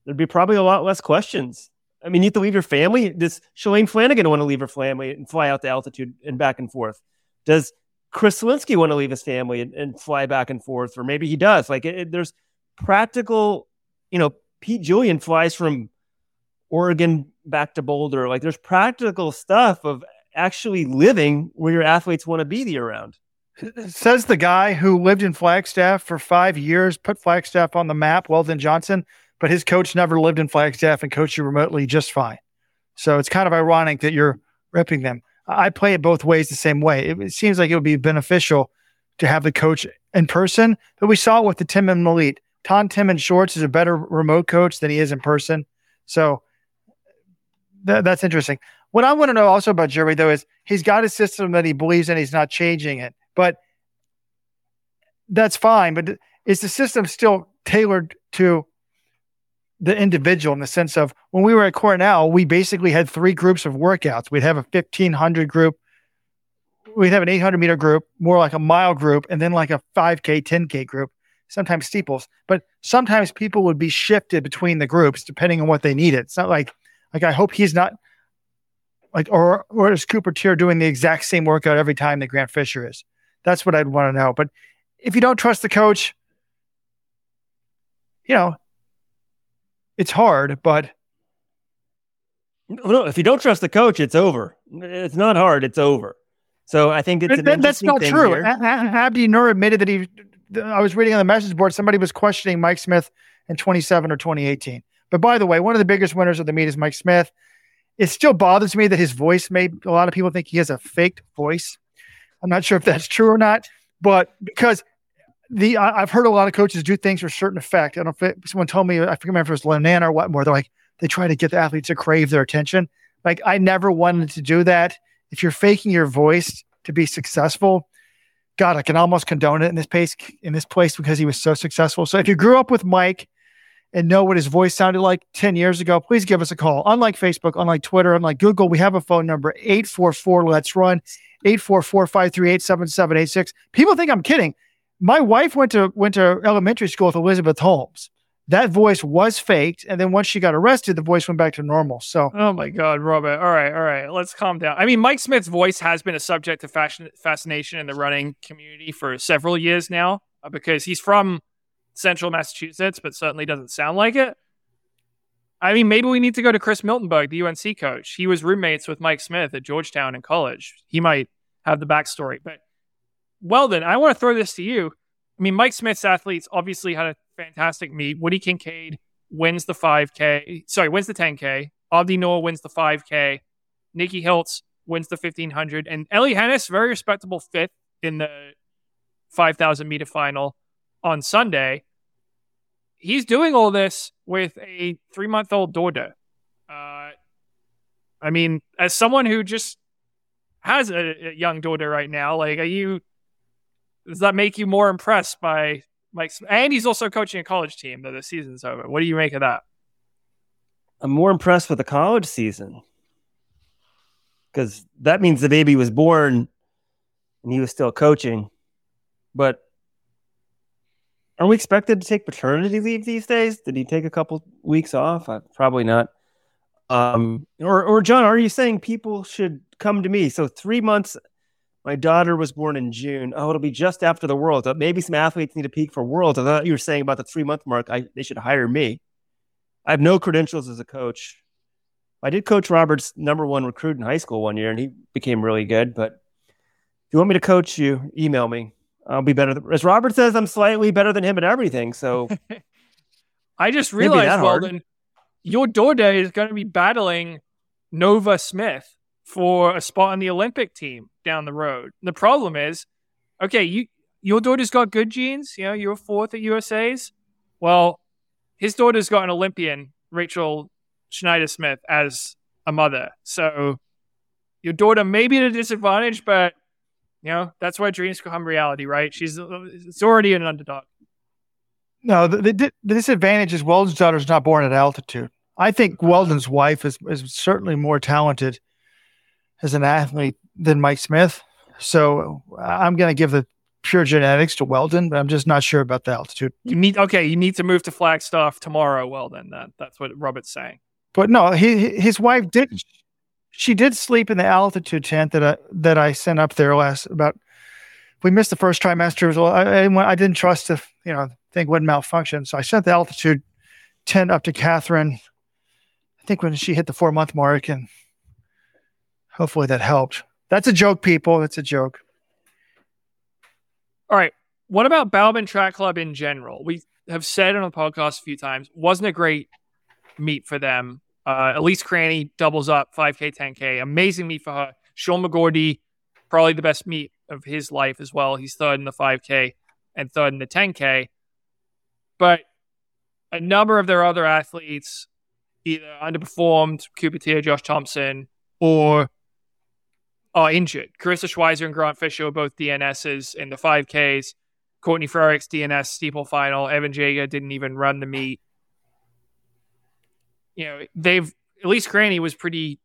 Speaker 1: there'd be probably a lot less questions. I mean, you have to leave your family. Does Shalane Flanagan want to leave her family and fly out to altitude and back and forth? Does Chris Solinsky want to leave his family and, and fly back and forth? Or maybe he does. Like, it, it, there's practical, you know, Pete Julian flies from Oregon back to Boulder. Like, there's practical stuff of actually living where your athletes want to be the year round.
Speaker 2: Says the guy who lived in Flagstaff for five years, put Flagstaff on the map, Weldon Johnson but his coach never lived in Flagstaff and coached you remotely just fine. So it's kind of ironic that you're ripping them. I play it both ways the same way. It, it seems like it would be beneficial to have the coach in person, but we saw it with the Tinman Elite. Tom Tinman Schwartz is a better remote coach than he is in person. So th- that's interesting. What I want to know also about Jerry, though, is he's got a system that he believes in. He's not changing it, but that's fine. But is the system still tailored to the individual in the sense of when we were at Cornell, we basically had three groups of workouts. We'd have a 1500 group, we'd have an 800 meter group, more like a mile group, and then like a 5K, 10K group, sometimes steeples. But sometimes people would be shifted between the groups depending on what they needed. It's not like, like I hope he's not like, or, or is Cooper Teare doing the exact same workout every time that Grant Fisher is? That's what I'd want to know. But if you don't trust the coach, you know, it's hard, but
Speaker 1: no, if you don't trust the coach, it's over. It's not hard; it's over. So I think it's
Speaker 2: that, that's not true. Here. Abdi Nur admitted that he. I was reading on the message board somebody was questioning Mike Smith in 27 or 2018. But by the way, one of the biggest winners of the meet is Mike Smith. It still bothers me that his voice made a lot of people think he has a faked voice. I'm not sure if that's true or not, but because the I, have heard a lot of coaches do things for a certain effect. I don't know if someone told me I forget if it was Lenan or what more. They're like they try to get the athletes to crave their attention. Like I never wanted to do that. If you're faking your voice to be successful, God, I can almost condone it in this place in this place because he was so successful. So if you grew up with Mike and know what his voice sounded like 10 years ago, please give us a call. Unlike Facebook, unlike Twitter, unlike Google, we have a phone number 844 Let's Run, 844 538 7786. People think I'm kidding my wife went to went to elementary school with Elizabeth Holmes. That voice was faked, and then once she got arrested, the voice went back to normal. So,
Speaker 5: oh my God, Robert! All right, all right, let's calm down. I mean, Mike Smith's voice has been a subject of fascination in the running community for several years now, uh, because he's from Central Massachusetts, but certainly doesn't sound like it. I mean, maybe we need to go to Chris Miltenberg, the UNC coach. He was roommates with Mike Smith at Georgetown in college. He might have the backstory, but well, then I want to throw this to you. I mean, Mike Smith's athletes obviously had a fantastic meet. Woody Kincaid wins the 5K. Sorry, wins the 10K. Abdi Nur wins the 5K. Nikki Hiltz wins the 1500. And Elly Henes, very respectable fifth in the 5,000 meter final on Sunday. He's doing all this with a three month old daughter. Uh, I mean, as someone who just has a, a young daughter right now, like, are you does that make you more impressed by Mike? And he's also coaching a college team though the season's over. What do you make of that?
Speaker 1: I'm more impressed with the college season because that means the baby was born and he was still coaching. But are we expected to take paternity leave these days? Did he take a couple weeks off? Uh, probably not. Um, or, or John, are you saying people should come to me? So three months my daughter was born in June. Oh, it'll be just after the Worlds. Maybe some athletes need to peak for Worlds. I thought you were saying about the three month mark. I, they should hire me. I have no credentials as a coach. I did coach Robert's number one recruit in high school one year, and he became really good. But if you want me to coach you, email me. I'll be better. Than, as Robert says, I'm slightly better than him at everything. So
Speaker 5: I just realized, Weldon, your daughter is going to be battling Nova Smith for a spot on the Olympic team down the road. The problem is, okay, you your daughter's got good genes. You know, you're fourth at USA's. Well, his daughter's got an Olympian, Rachel Schneider Smith, as a mother. So your daughter may be at a disadvantage, but you know that's why dreams become reality, right? She's it's already an underdog.
Speaker 2: No, the, the, the disadvantage is Weldon's daughter is not born at altitude. I think Weldon's wife is, is certainly more talented as an athlete than Mike Smith. So uh, I'm going to give the pure genetics to Weldon, but I'm just not sure about the altitude.
Speaker 5: You need okay, you need to move to Flagstaff tomorrow. Well, then that that's what Robert's saying.
Speaker 2: But no, he, his wife did. She did sleep in the altitude tent that I that I sent up there last about. We missed the first trimester. As well, I, I, didn't trust if you know thing wouldn't malfunction, so I sent the altitude tent up to Catherine. I think when she hit the four month mark, and hopefully that helped. That's a joke, people. That's a joke.
Speaker 5: All right. What about Bowerman Track Club in general? We have said on the podcast a few times, wasn't a great meet for them. Uh, Elise Cranny doubles up 5K, 10K. Amazing meet for her. Sean McGorty, probably the best meet of his life as well. He's third in the 5K and third in the 10K. But a number of their other athletes either underperformed, Cooper Teare, Josh Thompson, or are injured. Karissa Schweizer and Grant Fisher were both DNSs in the 5Ks. Courtney Frerichs, DNS steeple final. Evan Jager didn't even run the meet you know, they've Elise Cranny was pretty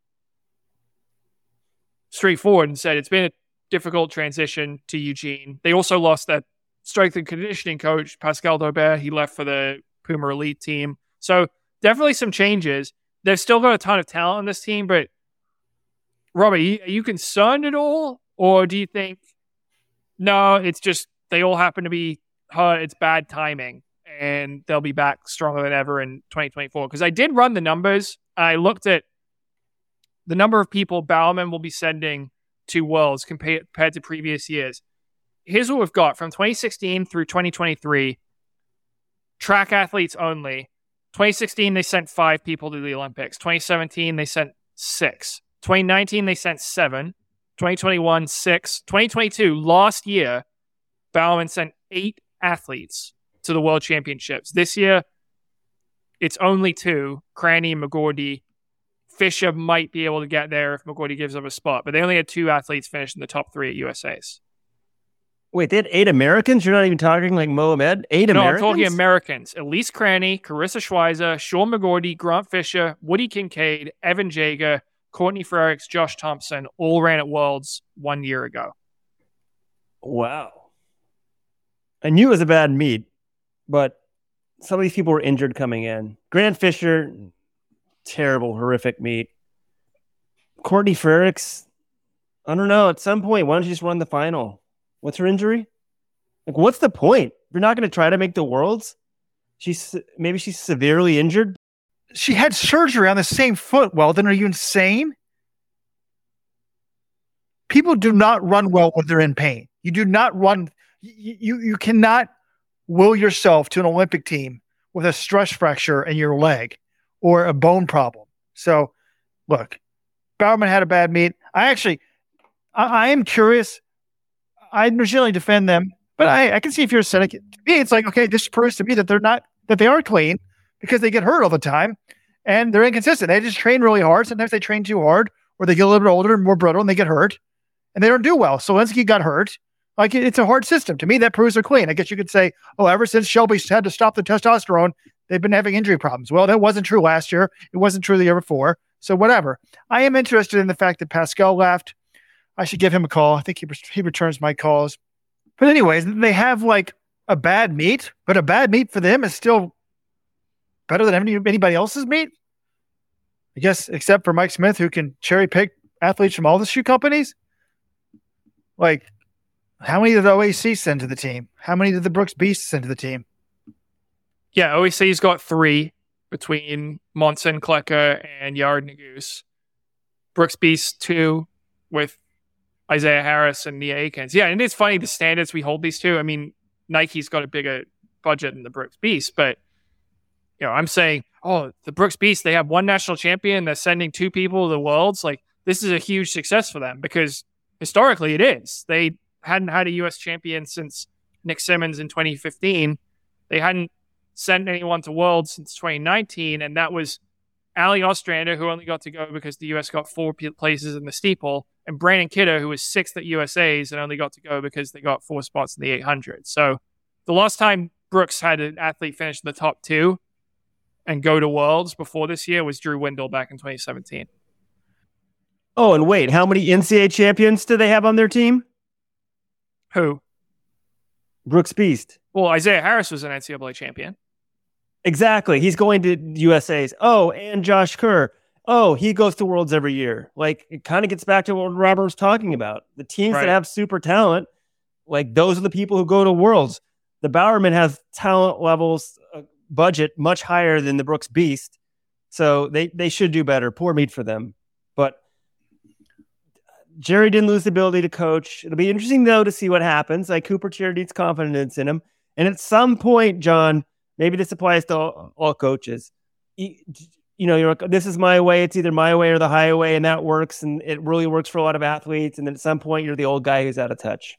Speaker 5: straightforward and said it's been a difficult transition to Eugene. They also lost that strength and conditioning coach, Pascal Dobert. He left for the Puma Elite team. So definitely some changes. They've still got a ton of talent on this team, but Robert, are you, are you concerned at all? Or do you think, no, it's just they all happen to be hurt. It's bad timing and they'll be back stronger than ever in 2024. Because I did run the numbers. I looked at the number of people Bowerman will be sending to Worlds compared, to previous years. Here's what we've got from 2016 through 2023 track athletes only. 2016, they sent five people to the Olympics. 2017, they sent six. 2019, they sent seven. 2021, six. 2022, last year, Bowerman sent eight athletes to the World Championships. This year, it's only two Cranny and McGorty. Fisher might be able to get there if McGorty gives up a spot, but they only had two athletes finish in the top three at USA's.
Speaker 1: Wait, they had eight Americans? You're not even talking like Mohamed? Eight
Speaker 5: no,
Speaker 1: Americans?
Speaker 5: I'm talking Americans. Elise Cranny, Karissa Schweizer, Sean McGorty, Grant Fisher, Woody Kincaid, Evan Jager, Courtney Frerichs, Josh Thompson all ran at Worlds one year ago.
Speaker 1: Wow. I knew it was a bad meet but some of these people were injured coming in. Grant Fisher, terrible, horrific meet. Courtney Frerichs, I don't know. At some point, why don't you just run the final? What's her injury? Like, what's the point? You're not going to try to make the worlds. She's maybe she's severely injured.
Speaker 2: She had surgery on the same foot. Well, then are you insane? People do not run well when they're in pain. You do not run. You you, you cannot will yourself to an Olympic team with a stress fracture in your leg or a bone problem. So, look, Bowerman had a bad meet. I actually, I, I am curious. I generally defend them, but I, I can see if you're a cynic. To me, it's like, okay, this proves to me that they're not, that they are clean because they get hurt all the time and they're inconsistent. They just train really hard. Sometimes they train too hard or they get a little bit older and more brittle and they get hurt and they don't do well. Solinsky got hurt like it's a hard system. To me, that proves they're clean. I guess you could say, oh, ever since Shelby had to stop the testosterone, they've been having injury problems. Well, that wasn't true last year. It wasn't true the year before. So whatever. I am interested in the fact that Pascal left. I should give him a call. I think he he returns my calls. But anyways, they have like a bad meet, but a bad meet for them is still better than any, anybody else's meet. I guess except for Mike Smith, who can cherry pick athletes from all the shoe companies. Like how many did OAC send to the team? How many did the Brooks Beast send to the team?
Speaker 5: Yeah, OAC's got three between Monson, Klecker, and Yared Nuguse. Brooks Beast two with Isaiah Harris and Nia Akins. Yeah, and it's funny the standards we hold these two. I mean, Nike's got a bigger budget than the Brooks Beast, but you know, I'm saying, oh, the Brooks Beast, they have one national champion, they're sending two people to the worlds. Like, this is a huge success for them because historically it is. They hadn't had a U.S. champion since Nick Symmonds in 2015. They hadn't sent anyone to Worlds since 2019, and that was Allie Ostrander, who only got to go because the U.S. got four places in the steeple, and Brandon Kidder, who was sixth at USA's and only got to go because they got four spots in the 800. So the last time Brooks had an athlete finish in the top two and go to Worlds before this year was Drew Windle back in 2017.
Speaker 1: Oh, and wait, how many NCAA champions do they have on their team?
Speaker 5: Who?
Speaker 1: Brooks Beast.
Speaker 5: Well, Isaiah Harris was an NCAA champion.
Speaker 1: Exactly. He's going to USA's. Oh, and Josh Kerr. Oh, he goes to Worlds every year. Like it kind of gets back to what Robert was talking about. The teams
Speaker 5: Right.
Speaker 1: that have super talent, like those are the people who go to Worlds. The Bowerman has talent levels, uh, budget much higher than the Brooks Beast, so they they should do better. Poor meat for them, Jerry didn't lose the ability to coach. It'll be interesting though to see what happens. Like Cooper Teare needs confidence in him, and at some point, John, maybe this applies to all, all coaches. You, you know, you're like, this is my way. It's either my way or the highway, and that works, and it really works for a lot of athletes. And then at some point, you're the old guy who's out of touch.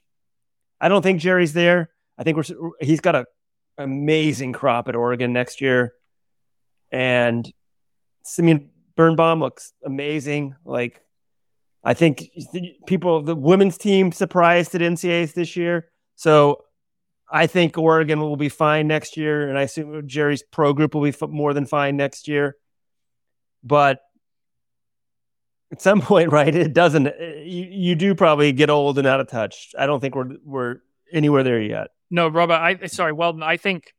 Speaker 1: I don't think Jerry's there. I think we're he's got a amazing crop at Oregon next year, and Simeon Birnbaum looks amazing. Like, I think people, the women's team surprised at NCAAs this year. So I think Oregon will be fine next year. And I assume Jerry's pro group will be more than fine next year. But at some point, right, it doesn't, eh, you, you do probably get old and out of touch. I don't think we're, we're anywhere there yet.
Speaker 5: No, Robert. I sorry, Weldon. I think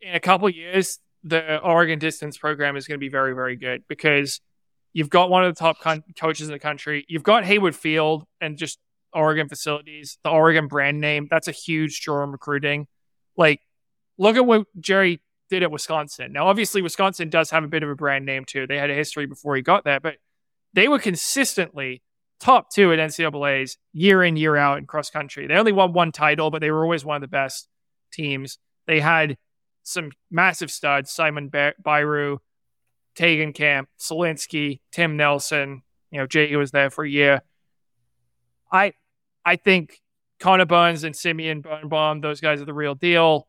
Speaker 5: in a couple years, the Oregon distance program is going to be very, very good because you've got one of the top con- coaches in the country. You've got Hayward Field and just Oregon facilities, the Oregon brand name. That's a huge draw in recruiting. Like, look at what Jerry did at Wisconsin. Now, obviously, Wisconsin does have a bit of a brand name too. They had a history before he got there, but they were consistently top two at NCAA's year in, year out in cross country. They only won one title, but they were always one of the best teams. They had some massive studs Simon Bairu, Tegenkamp, Solinsky, Tim Nelson. You know, Jay was there for a year. I I think Connor Burns and Simeon Birnbaum, those guys are the real deal.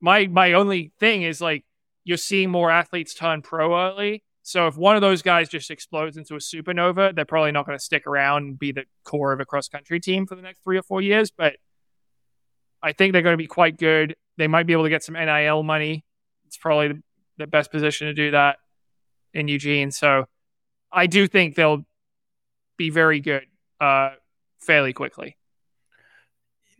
Speaker 5: My my only thing is like you're seeing more athletes turn pro early. So if one of those guys just explodes into a supernova, they're probably not going to stick around and be the core of a cross country team for the next three or four years. But I think they're going to be quite good. They might be able to get some NIL money. It's probably the, best position to do that in Eugene. So I do think they'll be very good uh, fairly quickly.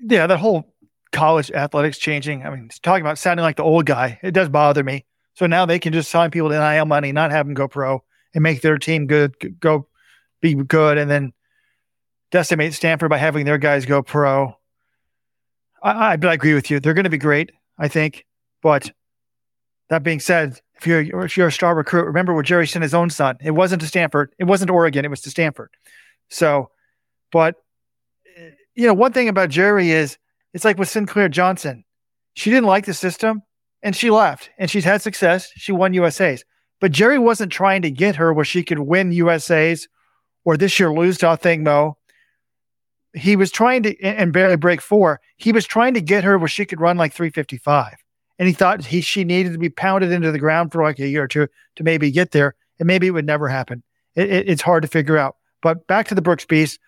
Speaker 2: Yeah, that whole college athletics changing. I mean, talking about sounding like the old guy, it does bother me. So now they can just sign people to NIL money, not have them go pro, and make their team good, go be good, and then decimate Stanford by having their guys go pro. I, I, but I agree with you. They're going to be great, I think. But that being said, if you're if you're a star recruit, remember where Jerry sent his own son. It wasn't to Stanford. It wasn't Oregon. It was to Stanford. So, but you know, one thing about Jerry is it's like with Sinclair Johnson. She didn't like the system and she left and she's had success. She won USA's. But Jerry wasn't trying to get her where she could win USA's or this year lose to Athing Mu. He was trying to and barely break four. He was trying to get her where she could run like 355. And he thought he she needed to be pounded into the ground for like a year or two to maybe get there. And maybe it would never happen. It, it, it's hard to figure out. But back to the Brooks Beast.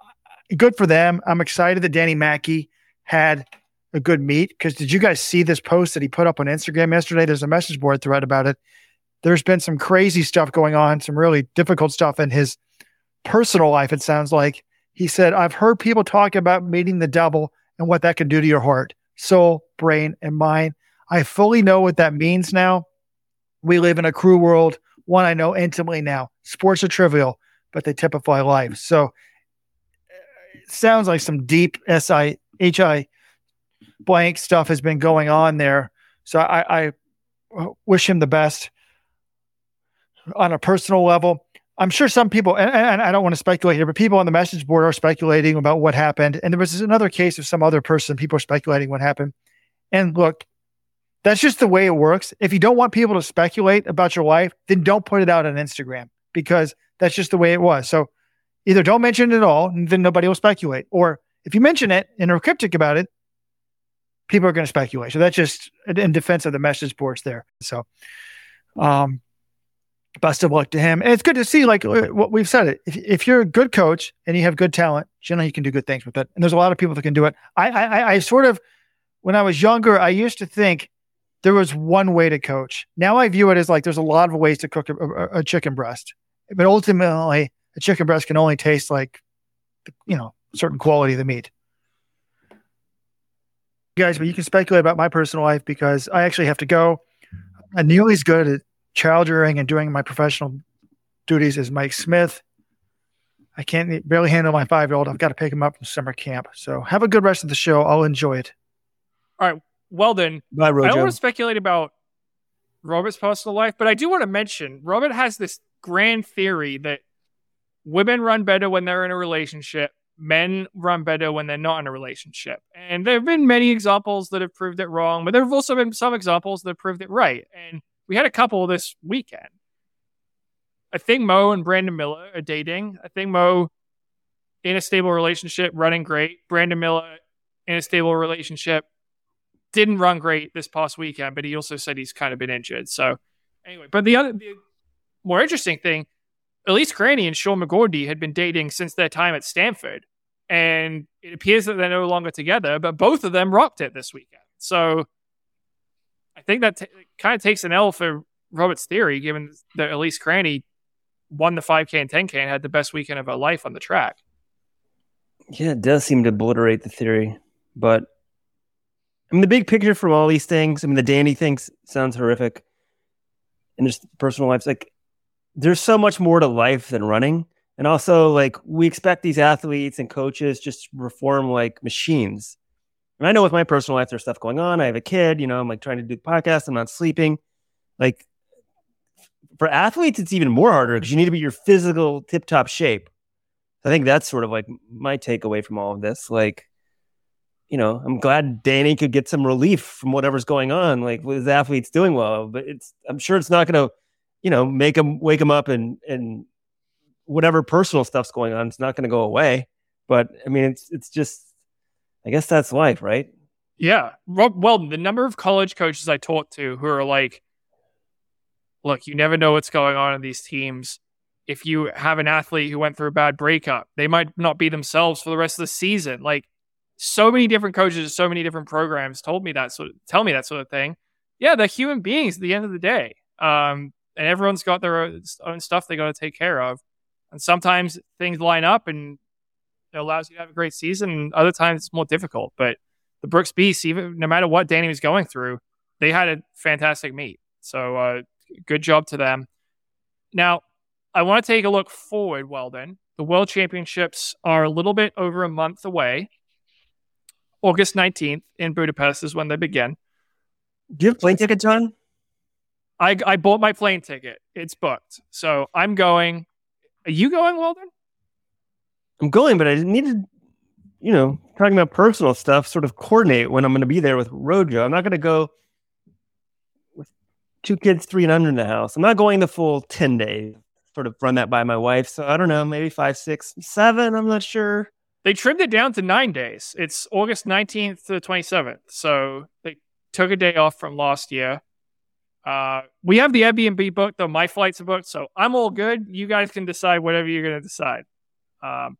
Speaker 2: Uh, good for them. I'm excited that Danny Mackey had a good meet because did you guys see this post that he put up on Instagram yesterday? There's a message board thread about it. There's been some crazy stuff going on, some really difficult stuff in his personal life, it sounds like. He said, I've heard people talk about meeting the devil and what that can do to your heart, soul, brain, and mind. I fully know what that means now. We live in a crew world, one I know intimately now. Sports are trivial, but they typify life. So it sounds like some deep S I H I blank stuff has been going on there. So I, I uh, wish him the best on a personal level. I'm sure some people, and, and, I don't want to speculate here, but people on the message board are speculating about what happened. And there was another case of some other person, people are speculating what happened. And look, that's just the way it works. If you don't want people to speculate about your life, then don't put it out on Instagram because that's just the way it was. So, Either don't mention it at all, then nobody will speculate, or if you mention it and are cryptic about it, people are going to speculate. So that's just in defense of the message boards there. So, um, best of luck to him. And it's good to see, like uh, what we've said it. If, if you're a good coach and you have good talent, generally you can do good things with it. And there's a lot of people that can do it. I, I, I sort of, when I was younger, I used to think there was one way to coach. Now I view it as like there's a lot of ways to cook a, a, a chicken breast, but ultimately a chicken breast can only taste like, you know, certain quality of the meat. Guys, but you can speculate about my personal life because I actually have to go. I'm nearly as good at child rearing and doing my professional duties as Mike Smith. I can't barely handle my five year old. I've got to pick him up from summer camp. So have a good rest of the show. I'll enjoy it.
Speaker 5: All right. Well then,
Speaker 1: Bye,
Speaker 5: I don't want to speculate about Robert's personal life, but I do want to mention Robert has this grand theory that women run better when they're in a relationship, men run better when they're not in a relationship. And there have been many examples that have proved it wrong, but there have also been some examples that have proved it right. And we had a couple this weekend. I think Mu and Brandon Miller are dating. I think Mu in a stable relationship, running great. Brandon Miller in a stable relationship, didn't run great this past weekend, but he also said he's kind of been injured. So anyway, but the other the more interesting thing, Elise Cranny and Sean McGorty had been dating since their time at Stanford. And it appears that they're no longer together, but both of them rocked it this weekend. So I think that t- kind of takes an L for Robert's theory, given that Elise Cranny won the 5K and 10K and had the best weekend of her life on the track.
Speaker 1: Yeah, it does seem to obliterate the theory. But I mean, the big picture from all these things, I mean, the Danny thing s- sounds horrific. And there's personal lives. Like, there's so much more to life than running. And also, like, we expect these athletes and coaches just perform like machines. And I know with my personal life, there's stuff going on. I have a kid, you know, I'm like trying to do the podcast, I'm not sleeping. Like, for athletes, it's even more harder because you need to be your physical tip top shape. I think that's sort of like my takeaway from all of this. Like, you know, I'm glad Danny could get some relief from whatever's going on, like with his athletes doing well. But it's, I'm sure it's not going to, you know, make him wake him up and and whatever personal stuff's going on, it's not going to go away. But I mean, it's it's just, I guess that's life, right?
Speaker 5: Yeah. Well, the number of college coaches I talked to who are like, look, you never know what's going on in these teams. If you have an athlete who went through a bad breakup, they might not be themselves for the rest of the season. Like, so many different coaches, so many different programs told me that sort of, tell me that sort of thing. Yeah, they're human beings at the end of the day. Um, and everyone's got their own, own stuff they got to take care of. And sometimes things line up and it allows you to have a great season. And other times it's more difficult. But the Brooks Beasts, even no matter what Danny was going through, they had a fantastic meet. So uh, good job to them. Now, I want to take a look forward. Well, then the World Championships are a little bit over a month away. August nineteenth in Budapest is when they begin.
Speaker 1: Do you have plane ticket, John?
Speaker 5: I I bought my plane ticket. It's booked, so I'm going. Are you going, Weldon?
Speaker 1: I'm going, but I need to, you know, talking about personal stuff, sort of coordinate when I'm going to be there with Rojo. I'm not going to go with two kids, three and under in the house. I'm not going the full 10 days, sort of run that by my wife. So I don't know, maybe five, six, seven. I'm not sure.
Speaker 5: They trimmed it down to nine days. It's August 19th to the 27th. So they took a day off from last year. Uh, we have the Airbnb booked, though my flights are booked. So I'm all good. You guys can decide whatever you're going to decide. Um,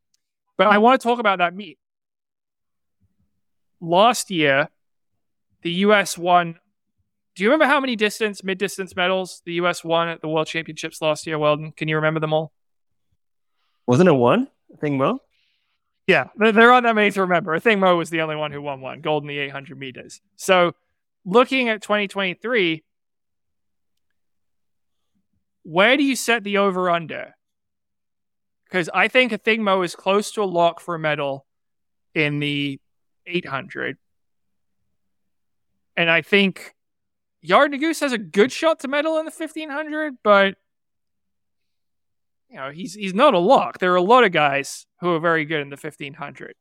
Speaker 5: but I want to talk about that meet. Last year, the U.S. won. Do you remember how many distance, mid distance medals the U.S. won at the World Championships last year, Weldon? Can you remember them all?
Speaker 1: Wasn't it one? I think, Mu?
Speaker 5: Yeah, there aren't that many to remember. I think Mu was the only one who won one, gold in the 800 meters. So, looking at 2023, where do you set the over under? Because I think Athing Mu is close to a lock for a medal in the 800. And I think Yared has a good shot to medal in the 1500, but you know, he's he's not a lock. There are a lot of guys who are very good in the 1500.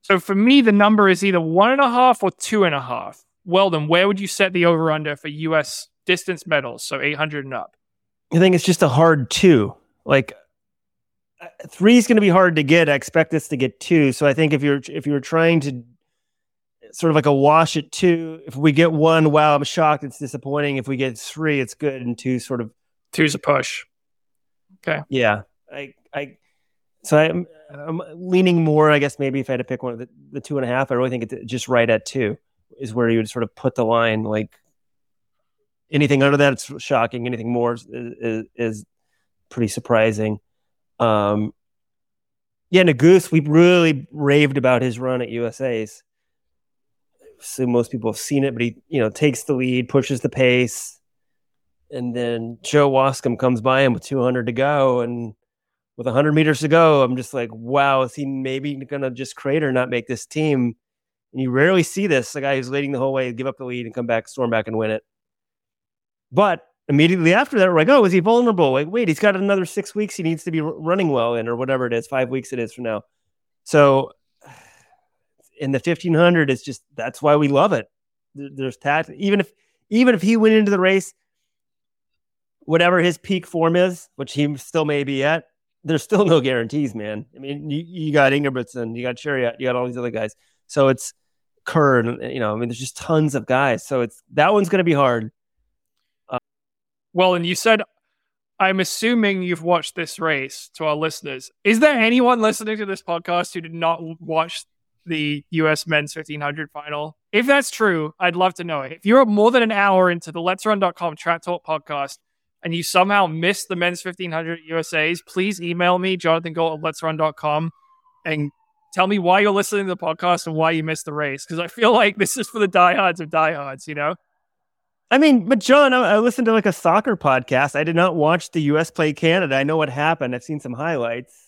Speaker 5: So for me, the number is either one and a half or two and a half. Well, then, where would you set the over under for U.S. distance medals? So 800 and up.
Speaker 1: I think it's just a hard two. Like, uh, three is going to be hard to get. I expect us to get two. So I think if you're if you're trying to sort of like a wash at two, if we get one, wow, I'm shocked. It's disappointing. If we get three, it's good. And two, sort of
Speaker 5: Two's a push.
Speaker 1: Yeah. I I so I'm, I'm leaning more. I guess maybe if I had to pick one of the, the two and a half, I really think it's just right at two is where you would sort of put the line. Like anything under that, it's shocking. Anything more is, is, is pretty surprising. Um, yeah, Nuguse, we really raved about his run at USA's. So most people have seen it, but he, you know, takes the lead, pushes the pace, and then Joe Waskom comes by him with 200 to go, and with 100 meters to go, I'm just like, wow, is he maybe going to just crater, not make this team? And you rarely see this, a guy who's leading the whole way, give up the lead and come back, storm back and win it. But immediately after that, we're like, oh, is he vulnerable? Like, wait, he's got another six weeks he needs to be running well in, or whatever it is, five weeks it is from now. So in the 1500, it's just that's why we love it. There's tact, even if even if he went into the race, whatever his peak form is, which he still may be at, there's still no guarantees, man. I mean, you, you got Ingebrigtsen, you got Cheruiyot, you got all these other guys. So it's Kerr, and, you know, I mean, there's just tons of guys. So it's that one's going to be hard.
Speaker 5: Well, and you said, I'm assuming you've watched this race to our listeners. Is there anyone listening to this podcast who did not watch the US men's 1500 final? If that's true, I'd love to know it. If you're more than an hour into the Let's Run.com Track Talk podcast and you somehow missed the men's 1500 USA's, please email me, Jonathan Gault at Let's Run.com, and tell me why you're listening to the podcast and why you missed the race. Because I feel like this is for the diehards of diehards, you know?
Speaker 1: I mean, but John, I, I listened to like a soccer podcast. I did not watch the U.S. play Canada. I know what happened. I've seen some highlights.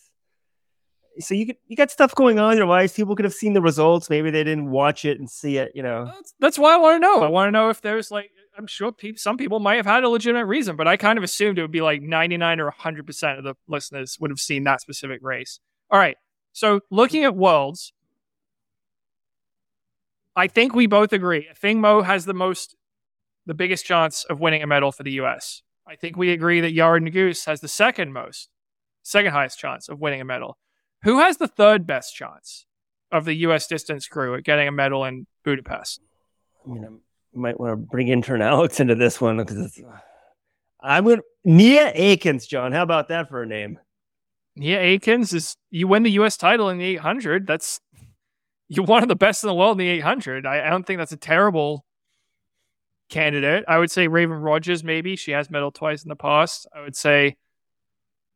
Speaker 1: So you could, you got stuff going on in your lives. People could have seen the results. Maybe they didn't watch it and see it. You know,
Speaker 5: That's, that's why I want to know. I want to know if there's like, I'm sure peop some people might have had a legitimate reason, but I kind of assumed it would be like 99 or 100% of the listeners would have seen that specific race. All right. So looking at worlds, I think we both agree. I think Mu has the most, the biggest chance of winning a medal for the U.S. I think we agree that Yared Nuguse has the second most, second highest chance of winning a medal. Who has the third best chance of the U.S. distance crew at getting a medal in Budapest?
Speaker 1: I mean, I might want to bring intern Alex into this one because it's. Uh, I'm going to Nia Akins, John. How about that for a name?
Speaker 5: Yeah, Akins is you win the U.S. title in the 800. That's you're one of the best in the world in the 800. I, I don't think that's a terrible candidate. I would say Raevyn Rogers, maybe she has medaled twice in the past. I would say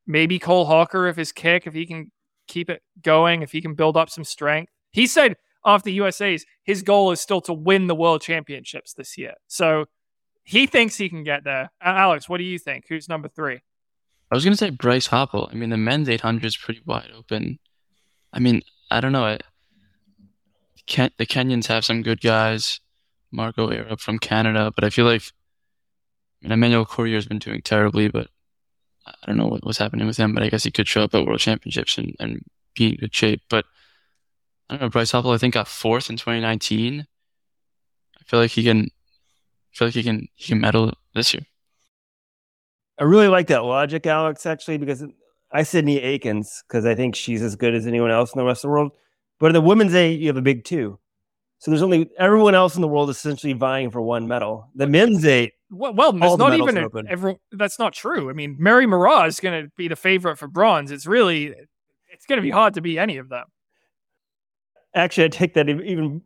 Speaker 5: maybe Cole Hocker if his kick, if he can keep it going, if he can build up some strength. He said off the USA's, his goal is still to win the world championships this year. So he thinks he can get there. Alex, what do you think? Who's number three?
Speaker 7: I was gonna say Bryce Hoppel. I mean, the men's 800 is pretty wide open. I mean, I don't know. Ken, the Kenyans have some good guys. Marco Arop from Canada, but I feel like I mean, Emmanuel Korir has been doing terribly, but I don't know what, was happening with him. But I guess he could show up at World Championships and, and be in good shape. But I don't know. Bryce Hoppel, I think, got fourth in 2019. I feel like he can. I feel like he can. He can medal this year.
Speaker 1: I really like that logic, Alex, actually, because I said Nia Akins because I think she's as good as anyone else in the rest of the world. But in the women's eight, you have a big two. So there's only everyone else in the world essentially vying for one medal. The men's eight,
Speaker 5: Well, well
Speaker 1: All
Speaker 5: not even a, every, that's not true. I mean, Mary Moraa is going to be the favorite for bronze. It's really it's going to be hard to beat any of them.
Speaker 1: actually, I take that even, even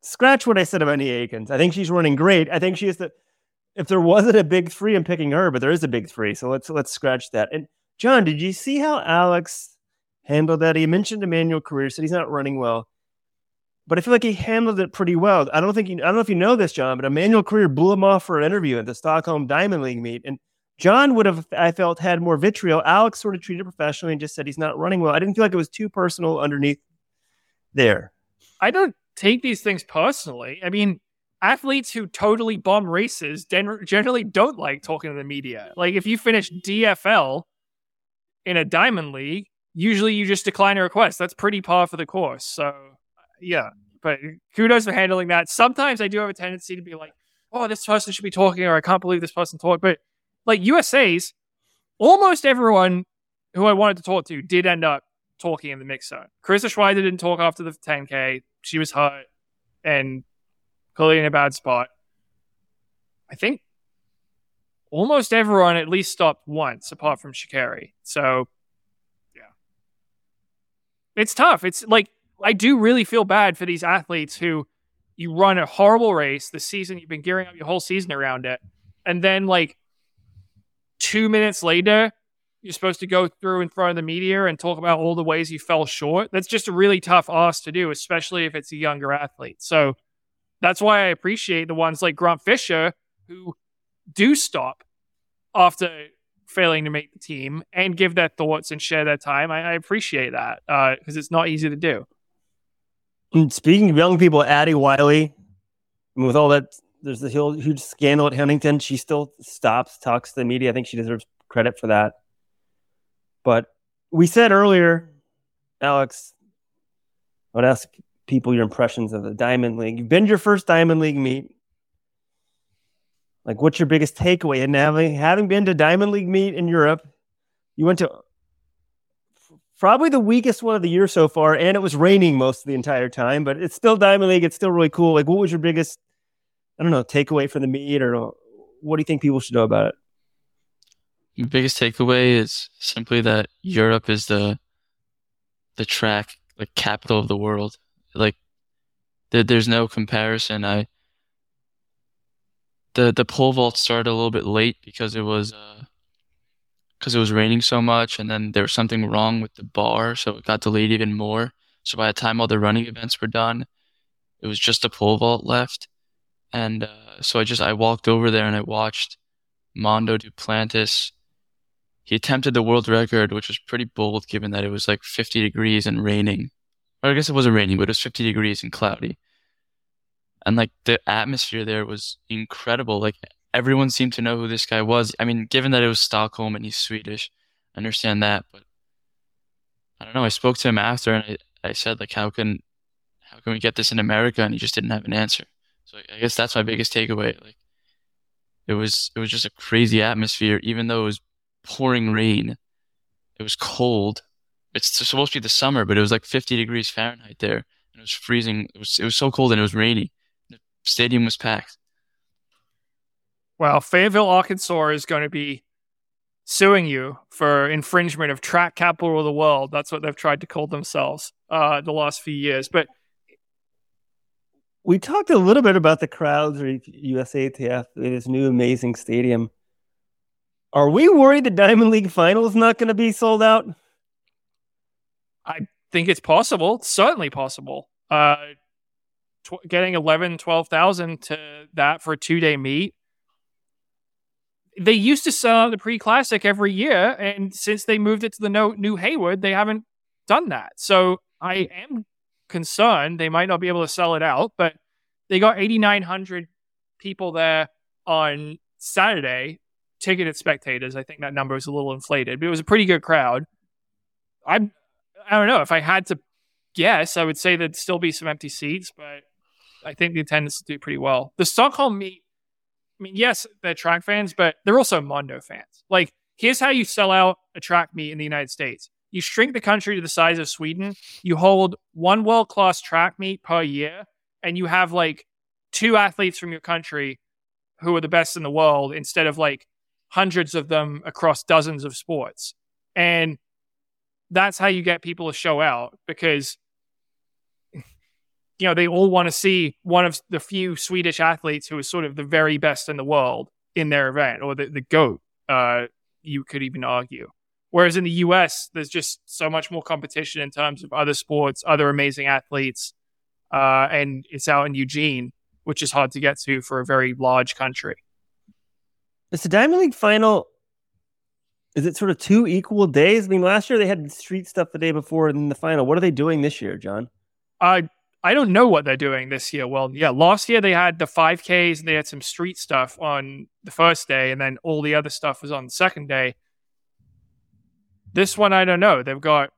Speaker 1: scratch what I said about Nia Akins. I think she's running great. I think she is the. If there wasn't a big three, I'm picking her, but there is a big three. So let's let's scratch that. And John, did you see how Alex handled that? He mentioned Emmanuel Korir, said he's not running well, but I feel like he handled it pretty well. I don't think you, I don't know if you know this, John, but Emmanuel Korir blew him off for an interview at the Stockholm Diamond League meet, and John would have, I felt, had more vitriol. Alex sort of treated professionally and just said he's not running well. I didn't feel like it was too personal underneath there.
Speaker 5: I don't take these things personally. I mean, athletes who totally bomb races generally don't like talking to the media. Like if you finish DFL in a diamond league, usually you just decline a request. That's pretty par for the course. So yeah, but kudos for handling that. Sometimes I do have a tendency to be like, oh, this person should be talking, or I can't believe this person talked. But like USA's, almost everyone who I wanted to talk to did end up talking in the mix zone. Karissa Schweizer didn't talk after the 10K. She was hurt and clearly in a bad spot. I think almost everyone at least stopped once, apart from Sha'Carri. So, yeah, it's tough. It's like I do really feel bad for these athletes who you run a horrible race the season you've been gearing up your whole season around it, and then like two minutes later. You're supposed to go through in front of the media and talk about all the ways you fell short. That's just a really tough ask to do, especially if it's a younger athlete. So that's why I appreciate the ones like Grant Fisher who do stop after failing to make the team and give their thoughts and share their time. I, I appreciate that because uh, it's not easy to do.
Speaker 1: And speaking of young people, Addy Wiley, with all that, there's the huge scandal at Huntington. She still stops, talks to the media. I think she deserves credit for that. But we said earlier, Alex, I would ask people your impressions of the Diamond League. You've been to your first Diamond League meet. Like, what's your biggest takeaway? And having having been to Diamond League meet in Europe, you went to probably the weakest one of the year so far, and it was raining most of the entire time. But it's still Diamond League. It's still really cool. Like, what was your biggest, I don't know, takeaway from the meet, or what do you think people should know about it?
Speaker 7: Biggest takeaway is simply that Europe is the the track like capital of the world. Like, there, there's no comparison. I the the pole vault started a little bit late because it was uh, because it was raining so much, and then there was something wrong with the bar, so it got delayed even more. So by the time all the running events were done, it was just a pole vault left, and uh, so I just I walked over there and I watched Mondo Duplantis. He attempted the world record, which was pretty bold given that it was like 50 degrees and raining. Or I guess it wasn't raining, but it was 50 degrees and cloudy and like the atmosphere there was incredible. Like everyone seemed to know who this guy was. I mean, given that it was Stockholm and he's Swedish, I understand that, but I don't know. I spoke to him after and I, I said like, how can, how can we get this in America? And he just didn't have an answer. So I guess that's my biggest takeaway. Like it was, it was just a crazy atmosphere, even though it was pouring rain. It was cold. It's supposed to be the summer, but it was like 50 degrees Fahrenheit there and it was freezing. It was, it was so cold and it was rainy stadium was packed.
Speaker 5: Well, Fayetteville, Arkansas is going to be suing you for infringement of track capital of the world. That's what they've tried to call themselves uh, the last few years. But
Speaker 1: we talked a little bit about the crowds or USATF, this new amazing stadium. Are we worried the Diamond League final is not going to be sold out?
Speaker 5: I think it's possible. It's certainly possible. Uh, tw- getting 11, 12,000 to that for a two day meet. They used to sell out the pre classic every year. And since they moved it to the no- new Hayward, they haven't done that. So I am concerned they might not be able to sell it out, but they got 8,900 people there on Saturday, ticketed spectators. I think that number is a little inflated, but it was a pretty good crowd. I I don't know if I had to guess, I would say there'd still be some empty seats, but I think the attendance will do pretty well. The Stockholm meet, I mean, yes, they're track fans, but they're also Mondo fans. Like, here's how you sell out a track meet in the United States. You shrink the country to the size of Sweden. You hold one world class track meet per year, and you have like two athletes from your country who are the best in the world instead of like hundreds of them across dozens of sports. And that's how you get people to show out because you know, they all want to see one of the few Swedish athletes who is sort of the very best in the world in their event or the, the GOAT, uh, you could even argue. Whereas in the US, there's just so much more competition in terms of other sports, other amazing athletes. Uh, and it's out in Eugene, which is hard to get to for a very large country.
Speaker 1: Is the Diamond League final? Is it sort of two equal days? I mean, last year they had street stuff the day before and the final. What are they doing this year, John?
Speaker 5: Uh, I don't know what they're doing this year. Well, yeah, last year they had the 5Ks and they had some street stuff on the first day, and then all the other stuff was on the second day. This one, I don't know. They've got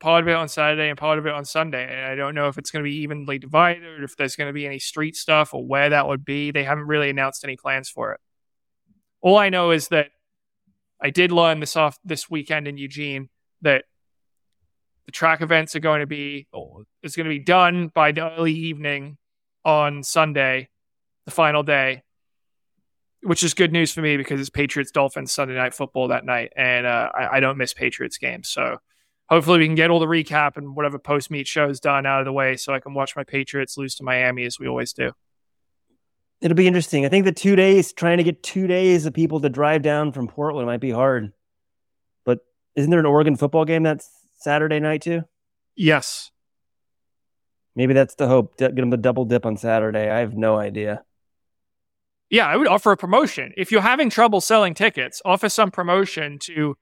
Speaker 5: part of it on Saturday and part of it on Sunday. And I don't know if it's going to be evenly divided or if there's going to be any street stuff or where that would be. They haven't really announced any plans for it. All I know is that I did learn this off this weekend in Eugene that the track events are going to be is going to be done by the early evening on Sunday, the final day, which is good news for me because it's Patriots Dolphins Sunday night football that night, and uh, I, I don't miss Patriots games. So hopefully we can get all the recap and whatever post meet shows done out of the way, so I can watch my Patriots lose to Miami as we always do.
Speaker 1: It'll be interesting. I think the two days, trying to get two days of people to drive down from Portland might be hard. But isn't there an Oregon football game that's Saturday night too?
Speaker 5: Yes.
Speaker 1: Maybe that's the hope. Get them to double dip on Saturday. I have no idea.
Speaker 5: Yeah, I would offer a promotion. If you're having trouble selling tickets, offer some promotion to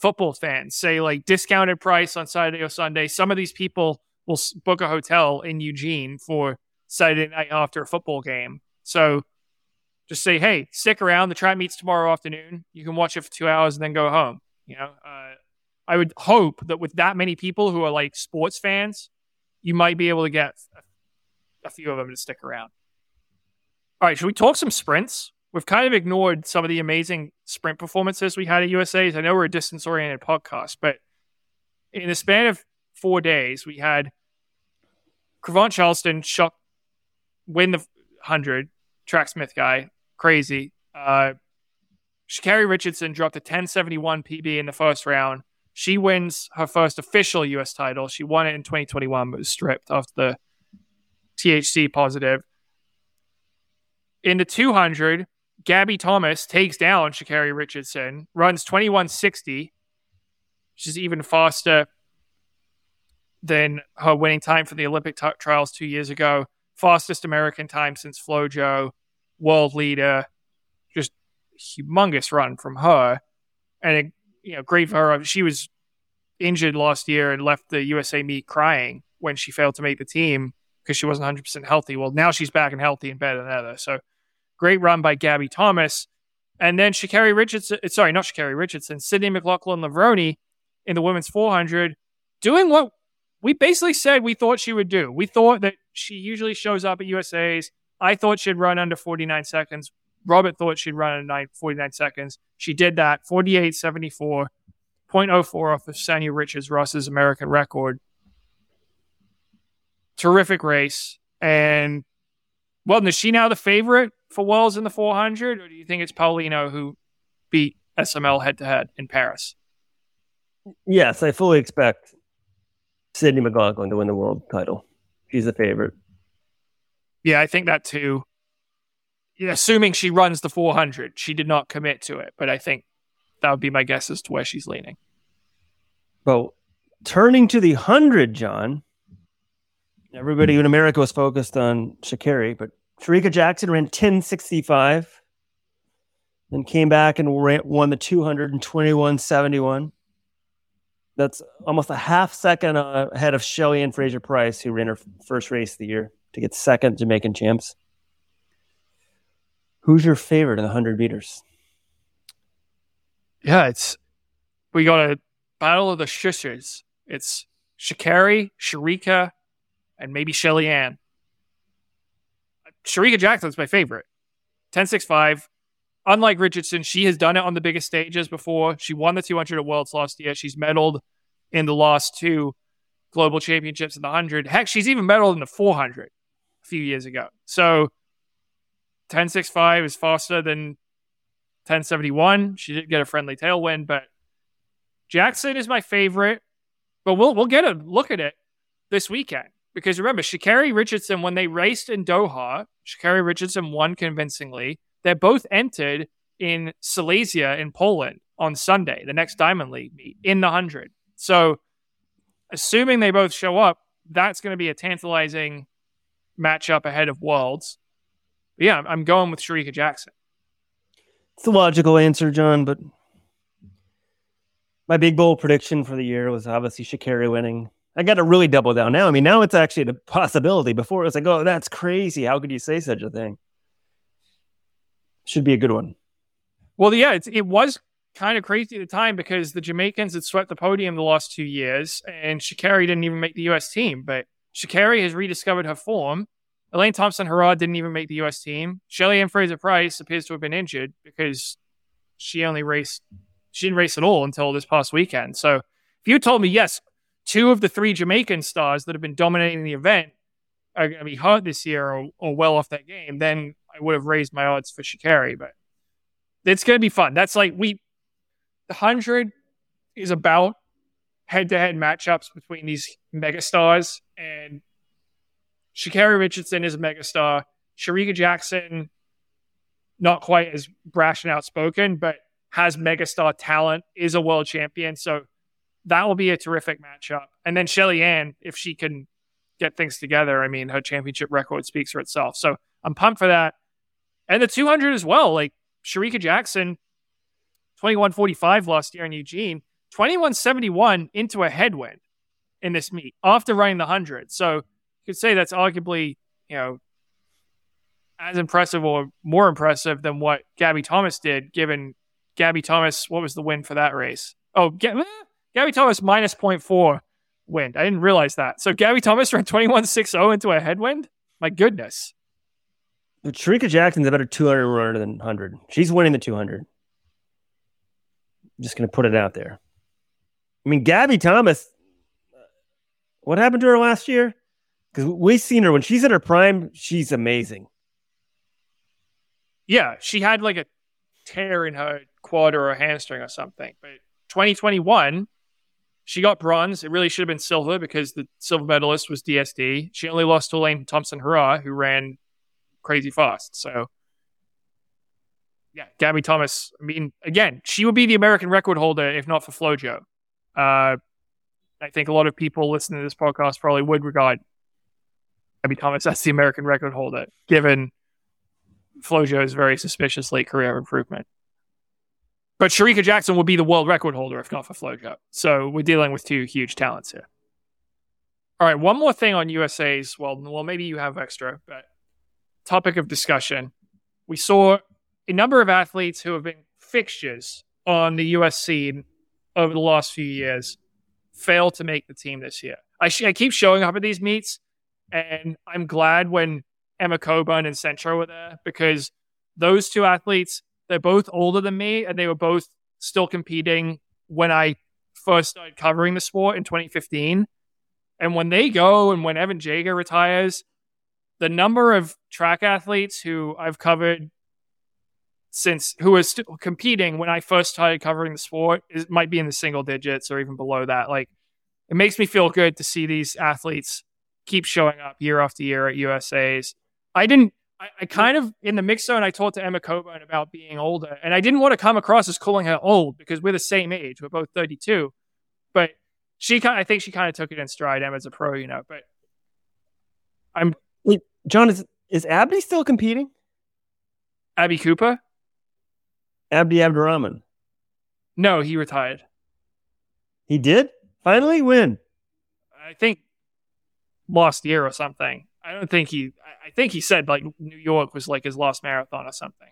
Speaker 5: football fans. Say like discounted price on Saturday or Sunday. Some of these people will book a hotel in Eugene for Saturday night after a football game. So just say, hey, stick around. The track meets tomorrow afternoon. You can watch it for two hours and then go home. You know, uh, I would hope that with that many people who are like sports fans, you might be able to get a, few of them to stick around. All right, should we talk some sprints? We've kind of ignored some of the amazing sprint performances we had at USA's. I know we're a distance oriented podcast, but in the span of four days, we had Cravont Charleston shock, win the 100, track Smith guy, crazy. Uh, Sha'Carri Richardson dropped a 1071 PB in the first round. She wins her first official US title. She won it in 2021, but was stripped after the THC positive. In the 200, Gabby Thomas takes down Sha'Carri Richardson, runs 2160, which is even faster than her winning time for the Olympic t- trials two years ago. Fastest American time since FloJo, world leader. Just humongous run from her. And, it, you know, great for her. She was injured last year and left the USA meet crying when she failed to make the team because she wasn't 100% healthy. Well, now she's back and healthy and better than ever. So great run by Gabby Thomas. And then Sha'Carri Richardson, uh, sorry, not Sha'Carri Richardson, Sydney McLaughlin Levrone in the women's 400, doing what we basically said we thought she would do. We thought that she usually shows up at USA's. I thought she'd run under 49 seconds. Robert thought she'd run under 49 seconds. She did that, 48.74, 0.04 off of Sanya Richards Ross's American record. Terrific race. And, well, is she now the favorite for Wells in the 400, or do you think it's Paulino who beat SML head to head in Paris?
Speaker 1: Yes, I fully expect Sydney McLaughlin to win the world title. She's the favorite.
Speaker 5: Yeah, I think that too. Assuming she runs the 400, she did not commit to it, but I think that would be my guess as to where she's leaning.
Speaker 1: Well, turning to the 100, John, everybody in America was focused on Sha'Carri, but Shericka Jackson ran 1065, then came back and ran, won the 221.71. That's almost a half second ahead of Shelly Ann Fraser Pryce, who ran her first race of the year to get second Jamaican champs. Who's your favorite in the 100 meters?
Speaker 5: Yeah, it's we got a battle of the shishers. It's Sha'Carri, Shericka, and maybe Shelly Ann. Shericka Jackson's my favorite. 1065. Unlike Richardson, she has done it on the biggest stages before. She won the 200 at Worlds last year. She's medaled in the last two global championships in the 100. Heck, she's even medaled in the 400 a few years ago. So 1065 is faster than 1071. She did get a friendly tailwind, but Jackson is my favorite. But we'll we'll get a look at it this weekend because remember, Sha'Carri Richardson when they raced in Doha, Sha'Carri Richardson won convincingly. They're both entered in Silesia in Poland on Sunday, the next Diamond League meet in the hundred. So, assuming they both show up, that's going to be a tantalizing matchup ahead of Worlds. But yeah, I'm going with Shericka Jackson.
Speaker 1: It's the logical answer, John, but my big bowl prediction for the year was obviously Sha'Carri winning. I got to really double down now. I mean, now it's actually a possibility. Before it was like, oh, that's crazy. How could you say such a thing? Should be a good one.
Speaker 5: Well, yeah, it's, it was kind of crazy at the time because the Jamaicans had swept the podium the last two years, and Sha'Carri didn't even make the U.S. team. But Sha'Carri has rediscovered her form. Elaine Thompson Herah didn't even make the U.S. team. Shelly Ann Fraser Pryce appears to have been injured because she only raced she didn't race at all until this past weekend. So if you told me, yes, two of the three Jamaican stars that have been dominating the event are going to be hurt this year or, or well off that game, then I would have raised my odds for Sha'Carri. But it's going to be fun. That's like we, the 100 is about head to head matchups between these megastars. And Sha'Carri Richardson is a megastar. Shericka Jackson, not quite as brash and outspoken, but has megastar talent, is a world champion. So that will be a terrific matchup. And then Shelly Ann, if she can get things together, I mean, her championship record speaks for itself. So I'm pumped for that. And the 200 as well. Like Shericka Jackson, 2145 last year in Eugene, 2171 into a headwind in this meet after running the 100. So could say that's arguably, you know, as impressive or more impressive than what Gabby Thomas did, given Gabby Thomas, what was the win for that race? Oh, G- eh, Gabby Thomas minus 0.4 wind. I didn't realize that. So Gabby Thomas ran 21.60 into a headwind? My goodness.
Speaker 1: But Shericka Jackson's a better 200 runner than 100. She's winning the 200. I'm just going to put it out there. I mean, Gabby Thomas, uh, what happened to her last year? Because we've seen her when she's in her prime, she's amazing.
Speaker 5: Yeah, she had like a tear in her quad or a hamstring or something. But 2021, she got bronze. It really should have been silver because the silver medalist was DSD. She only lost to Elaine Thompson Herah, who ran crazy fast. So, yeah, Gabby Thomas. I mean, again, she would be the American record holder if not for FloJo. Uh, I think a lot of people listening to this podcast probably would regard Gabby Thomas as the American record holder, given FloJo's very suspicious late career improvement. But Shericka Jackson would be the world record holder if not for FloJo. So we're dealing with two huge talents here. All right, one more thing on USA's. Well, well, maybe you have extra, but topic of discussion. We saw a number of athletes who have been fixtures on the US scene over the last few years fail to make the team this year. I, sh- I keep showing up at these meets, and I'm glad when Emma Coburn and Centro were there because those two athletes, they're both older than me, and they were both still competing when I first started covering the sport in 2015. And when they go and when Evan Jager retires, the number of track athletes who I've covered since who are still competing when I first started covering the sport is might be in the single digits or even below that. Like it makes me feel good to see these athletes keep showing up year after year at USA's. I didn't I, I kind of in the mix zone I talked to Emma Coburn about being older and I didn't want to come across as calling her old because we're the same age. We're both 32. But she kind I think she kind of took it in stride. Emma's a pro, you know, but I'm
Speaker 1: Wait, John, is is Abdi still competing?
Speaker 5: Abby Cooper?
Speaker 1: Abdi Abdirahman.
Speaker 5: No, he retired.
Speaker 1: He did? Finally? When?
Speaker 5: I think last year or something. I don't think he. I- I think he said like New York was like his lost marathon or something.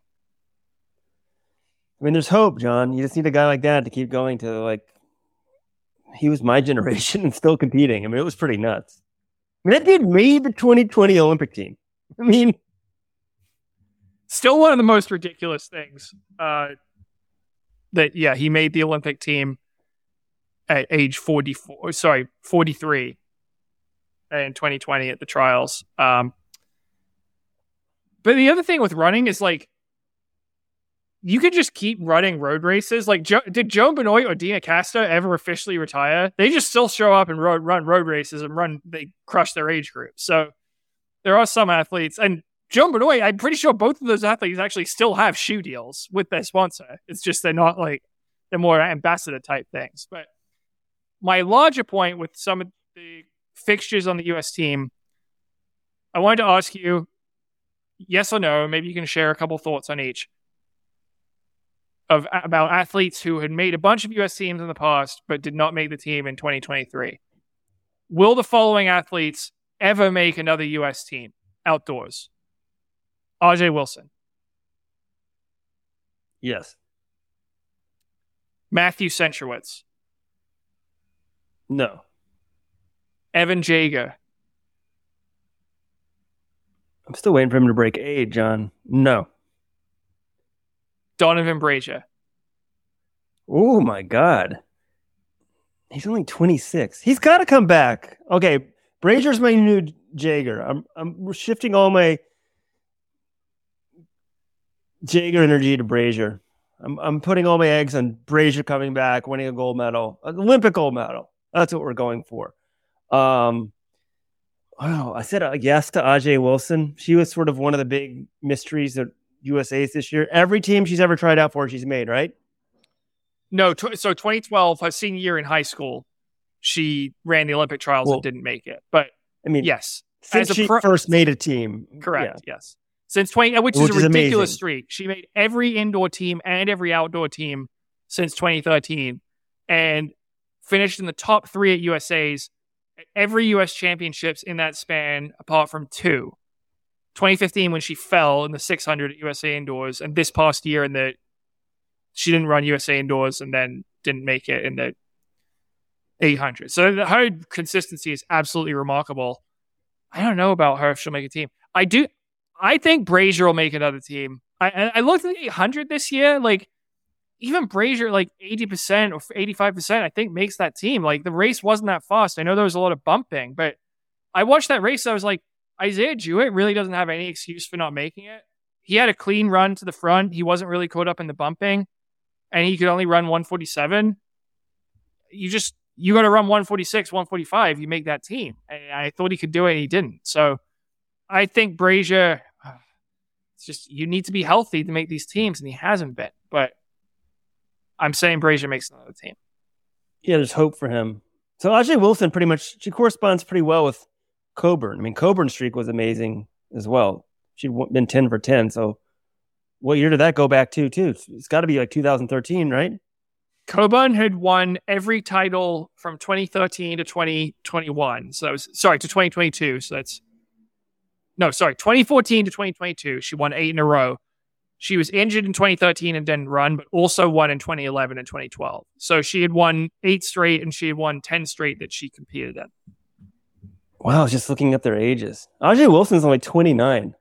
Speaker 1: I mean, there's hope, John. You just need a guy like that to keep going to like. He was my generation and still competing. I mean, it was pretty nuts. I mean, that dude made the 2020 Olympic team. I mean,
Speaker 5: Still one of the most ridiculous things. Uh, that yeah, he made the Olympic team at age 44. Sorry, 43 in 2020 at the trials. Um, but the other thing with running is like you could just keep running road races. Like, jo- did Joan Benoit or Deena Kastor ever officially retire? They just still show up and run road races and run. They crush their age group. So there are some athletes, and Joan Benoit. I'm pretty sure both of those athletes actually still have shoe deals with their sponsor. It's just they're not like they're more ambassador type things. But my larger point with some of the fixtures on the U.S. team, I wanted to ask you, yes or no. Maybe you can share a couple thoughts on each of about athletes who had made a bunch of U.S. teams in the past but did not make the team in 2023. Will the following athletes ever make another U.S. team outdoors? Ajee Wilson,
Speaker 1: yes.
Speaker 5: Matthew Centrowitz,
Speaker 1: No.
Speaker 5: Evan Jager,
Speaker 1: I'm still waiting for him to break eight, John. No.
Speaker 5: Donovan Brazier,
Speaker 1: Oh my god. He's only 26. He's got to come back. Okay, Brazier's my new Jager. I'm I'm shifting all my Jager energy to Brazier. I'm I'm putting all my eggs on Brazier coming back, winning a gold medal, an Olympic gold medal. That's what we're going for. Um, wow, I said a yes to Ajee Wilson. She was sort of one of the big mysteries of USA's this year. Every team she's ever tried out for, she's made right.
Speaker 5: No, tw- so 2012, her senior year in high school, she ran the Olympic trials
Speaker 1: Well-
Speaker 5: and didn't make it. But
Speaker 1: I mean,
Speaker 5: yes,
Speaker 1: since she
Speaker 5: pro-
Speaker 1: first made a team,
Speaker 5: correct.
Speaker 1: yeah.
Speaker 5: Yes, since 20, which,
Speaker 1: Which
Speaker 5: is
Speaker 1: is
Speaker 5: a ridiculous
Speaker 1: amazing.
Speaker 5: streak. She made every indoor team and every outdoor team since 2013, and finished in the top three at USA's every US championships in that span, apart from two. 2015 when she fell in the 600 at USA indoors, and this past year in the she didn't run USA indoors and then didn't make it in the 800. So the- her consistency is absolutely remarkable. I don't know about her if she'll make a team. I do. I think Brazier will make another team. I I I looked at the 800 this year. Like even Brazier, like 80 percent or 85 percent, I think makes that team. Like the race wasn't that fast. I know there was a lot of bumping, but I watched that race. I was like, Isaiah Jewett really doesn't have any excuse for not making it. He had a clean run to the front. He wasn't really caught up in the bumping, and he could only run 147. You just you got to run 146, 145. You make that team. And I thought he could do it, and he didn't. So I think Brazier, it's just you need to be healthy to make these teams, and he hasn't been. But I'm saying Brazier makes another team.
Speaker 1: yeah, there's hope for him. So Ajee Wilson pretty much she corresponds pretty well with Coburn. I mean, Coburn's streak was amazing as well. She'd been ten for ten. So what year did that go back to? Too, it's, it's got to be like 2013, right?
Speaker 5: Coburn had won every title from 2013 to 2021. So that was sorry to 2022. So that's no, sorry, 2014 to 2022. She won eight in a row. She was injured in 2013 and didn't run, but also won in 2011 and 2012. So she had won eight straight and she had won 10 straight that she competed in.
Speaker 1: Wow, I was just looking up their ages. Ajee Wilson's only 29.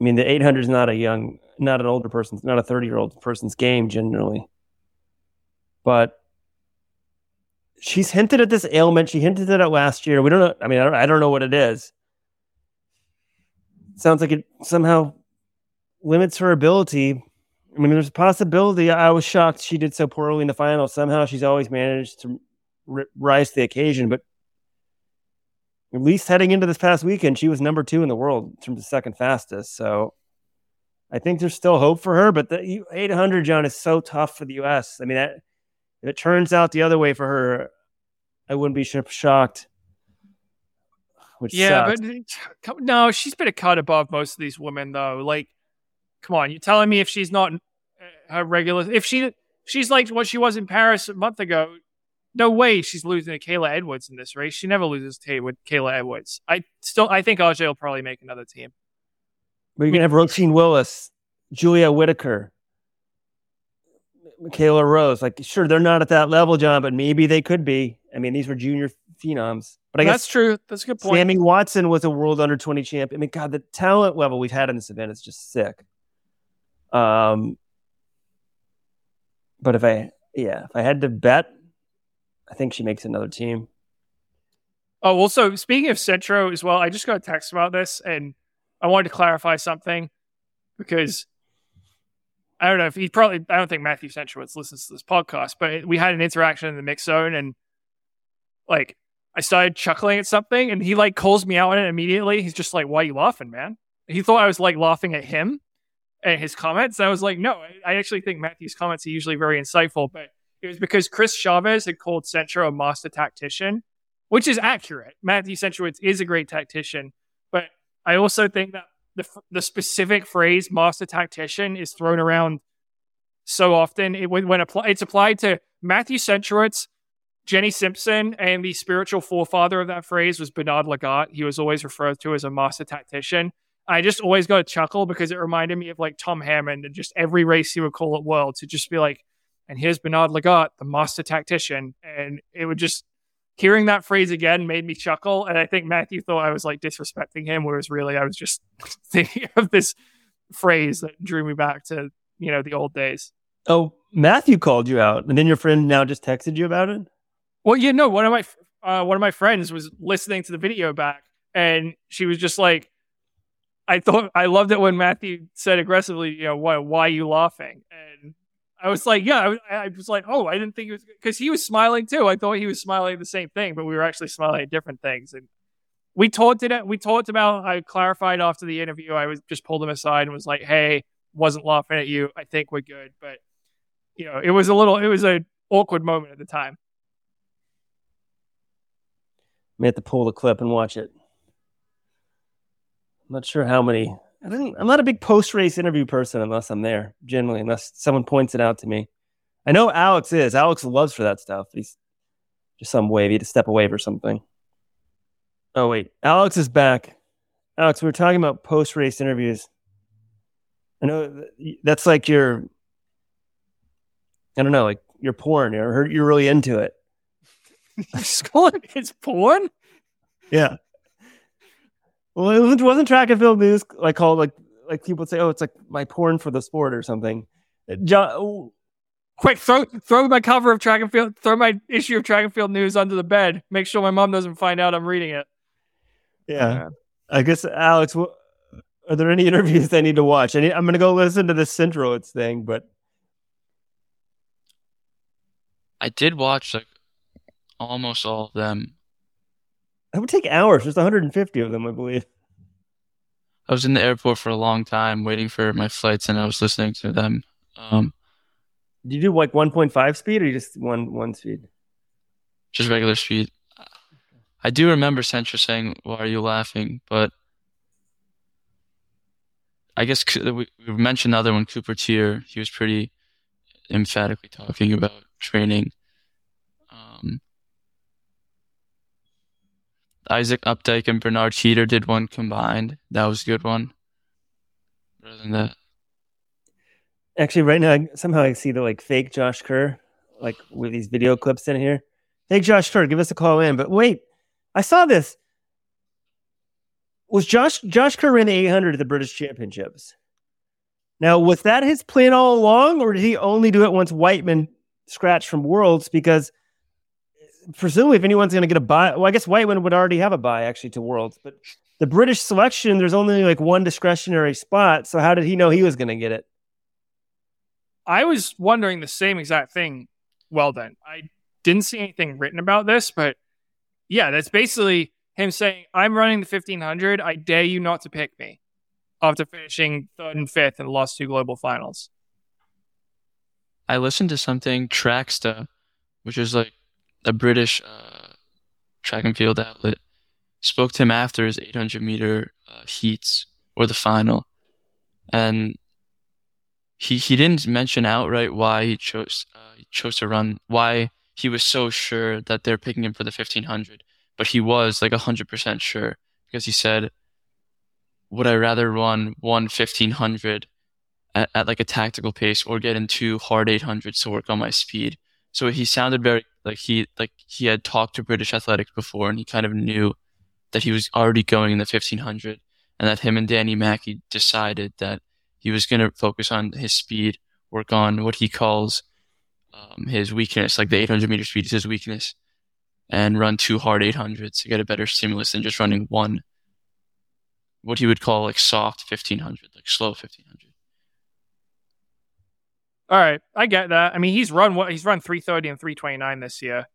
Speaker 1: I mean, the 800 is not a young, not an older person's, not a 30 year old person's game generally. But she's hinted at this ailment. She hinted at it last year. We don't know. I mean, I don't, I don't know what it is. Sounds like it somehow limits her ability. I mean, there's a possibility. I was shocked she did so poorly in the final. Somehow she's always managed to ri- rise to the occasion. But at least heading into this past weekend, she was number two in the world in terms of second fastest. So I think there's still hope for her. But the 800, John, is so tough for the U.S. I mean, that, if it turns out the other way for her, I wouldn't be sh- shocked. Which
Speaker 5: Yeah,
Speaker 1: sucks.
Speaker 5: but no, she's been a cut above most of these women, though. Like, come on, you're telling me if she's not uh, her regular, if she she's like what she was in Paris a month ago, no way she's losing to Kaela Edwards in this race. She never loses to with Kaela Edwards. I still, I think Ajee will probably make another team.
Speaker 1: But you're gonna have Roisin Willis, Julia Whitaker, Michaela Rose. Like, sure, they're not at that level, John, but maybe they could be. I mean, these were junior phenoms. But I
Speaker 5: That's
Speaker 1: guess
Speaker 5: true. That's a good point.
Speaker 1: Sammy Watson was a world under 20 champ. I mean, God, the talent level we've had in this event is just sick. Um, but if I, yeah, if I had to bet, I think she makes another team.
Speaker 5: Oh, also speaking of Centro as well, I just got a text about this, and I wanted to clarify something because I don't know if he probably I don't think Matthew Centrowitz listens to this podcast, but we had an interaction in the mix zone, and like I started chuckling at something, and he like calls me out on it immediately. He's just like, "Why are you laughing, man?" He thought I was like laughing at him and his comments. I was like, "No, I- actually think Matthew's comments are usually very insightful," but it was because Chris Chavez had called Centro a master tactician which is accurate. Matthew Centrowitz is a great tactician, but I also think that the the specific phrase "master tactician" is thrown around so often. It when, when apply, it's applied to Matthew Centrowitz, Jenny Simpson, and the spiritual forefather of that phrase was Bernard Lagat. He was always referred to as a master tactician. I just always got a chuckle because it reminded me of like Tom Hammond and just every race he would call at World to just be like, and here's Bernard Lagat, the master tactician, and it would just hearing that phrase again made me chuckle. And I think Matthew thought I was like disrespecting him, whereas really I was just thinking of this phrase that drew me back to, you know, the old days.
Speaker 1: Oh, Matthew called you out, and then your friend now just texted you about it.
Speaker 5: Well, yeah, no. One of my uh, one of my friends was listening to the video back, and she was just like, "I thought I loved it when Matthew said aggressively, you know, why why are you laughing?" And I was like, "Yeah," I was, I was like, "Oh, I didn't think it was because he was smiling too. I thought he was smiling at the same thing, but we were actually smiling at different things." And we talked it. We talked about. I clarified after the interview. I was just pulled him aside and was like, "Hey, wasn't laughing at you. I think we're good." But you know, it was a little. It was a awkward moment at the time.
Speaker 1: May have to pull the clip and watch it. I'm not sure how many. I didn't, I'm not a big post race interview person unless I'm there, generally, unless someone points it out to me. I know Alex is. Alex loves for that stuff. He's just some wave. He had to step away for something. Oh, wait. Alex is back. Alex, we were talking about post race interviews. I know that's like your, I don't know, like your porn. You're, you're really into it.
Speaker 5: it's porn.
Speaker 1: Yeah. Well, it wasn't, wasn't track and field news like called like like people would say, oh, it's like my porn for the sport or something. John,
Speaker 5: Quick, throw throw my cover of track and field, throw my issue of track and field news under the bed. Make sure my mom doesn't find out I'm reading it.
Speaker 1: yeah. I guess Alex, wh- are there any interviews I need to watch? I need, I'm going to go listen to this Centroids thing, but
Speaker 7: I did watch like almost all of them.
Speaker 1: that would take hours. There's 150 of them, I believe.
Speaker 7: I was in the airport for a long time waiting for my flights, and I was listening to them. Um,
Speaker 1: Do you do like 1.5 speed or you just one one speed?
Speaker 7: just regular speed. I do remember Centro saying, "Why are you laughing?" But I guess we we mentioned another one, Cooper Teare. He was pretty emphatically talking about training. Isaac Updike and Bernard Keter did one combined. That was a good one. Other than that,
Speaker 1: Actually, right now, somehow I see the like fake Josh Kerr, like with these video clips in here. Fake Josh Kerr, give us a call in. But wait, I saw this. Was Josh Josh Kerr ran the 800 at the British Championships? Now, was that his plan all along, or did he only do it once Wightman scratched from Worlds? Because presumably, if anyone's going to get a buy, well, I guess Wightman would already have a buy actually to Worlds, but the British selection, there's only like one discretionary spot. So how did he know he was going to get it?
Speaker 5: I was wondering the same exact thing. Well, then I didn't see anything written about this, but yeah, that's basically him saying, "I'm running the 1500. I dare you not to pick me." After finishing third and fifth in the last two global finals.
Speaker 7: I listened to something Tracksta, which is like a British uh, track and field outlet, spoke to him after his 800 meter uh, heats or the final, and he he didn't mention outright why he chose uh, he chose to run why he was so sure that they're picking him for the 1500, but he was like 100% sure because he said, "Would I rather run one 1500 at, at like a tactical pace or get into hard 800s to work on my speed?" So he sounded very like he like he had talked to British athletics before, and he kind of knew that he was already going in the 1500, and that him and Danny Mackey decided that he was going to focus on his speed, work on what he calls um, his weakness, like the 800 meter speed is his weakness, and run two hard 800s to get a better stimulus than just running one, what he would call like soft 1500, like slow 1500.
Speaker 5: All right, I get that. I mean, he's run what he's run 330 and 329 this year,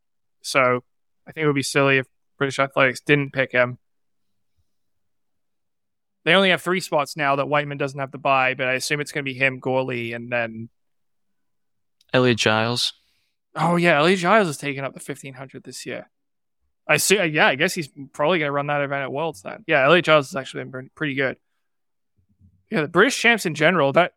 Speaker 5: so I think it would be silly if British Athletics didn't pick him. They only have three spots now that Wightman doesn't have to buy, but I assume it's going to be him, Gourley, and then
Speaker 7: Elliot Giles.
Speaker 5: oh yeah, Elliot Giles is taking up the 1500 this year. I see. Uh, yeah, I guess he's probably going to run that event at Worlds then. Yeah, Elliot Giles has actually been pretty- pretty good. Yeah, the British champs in general. That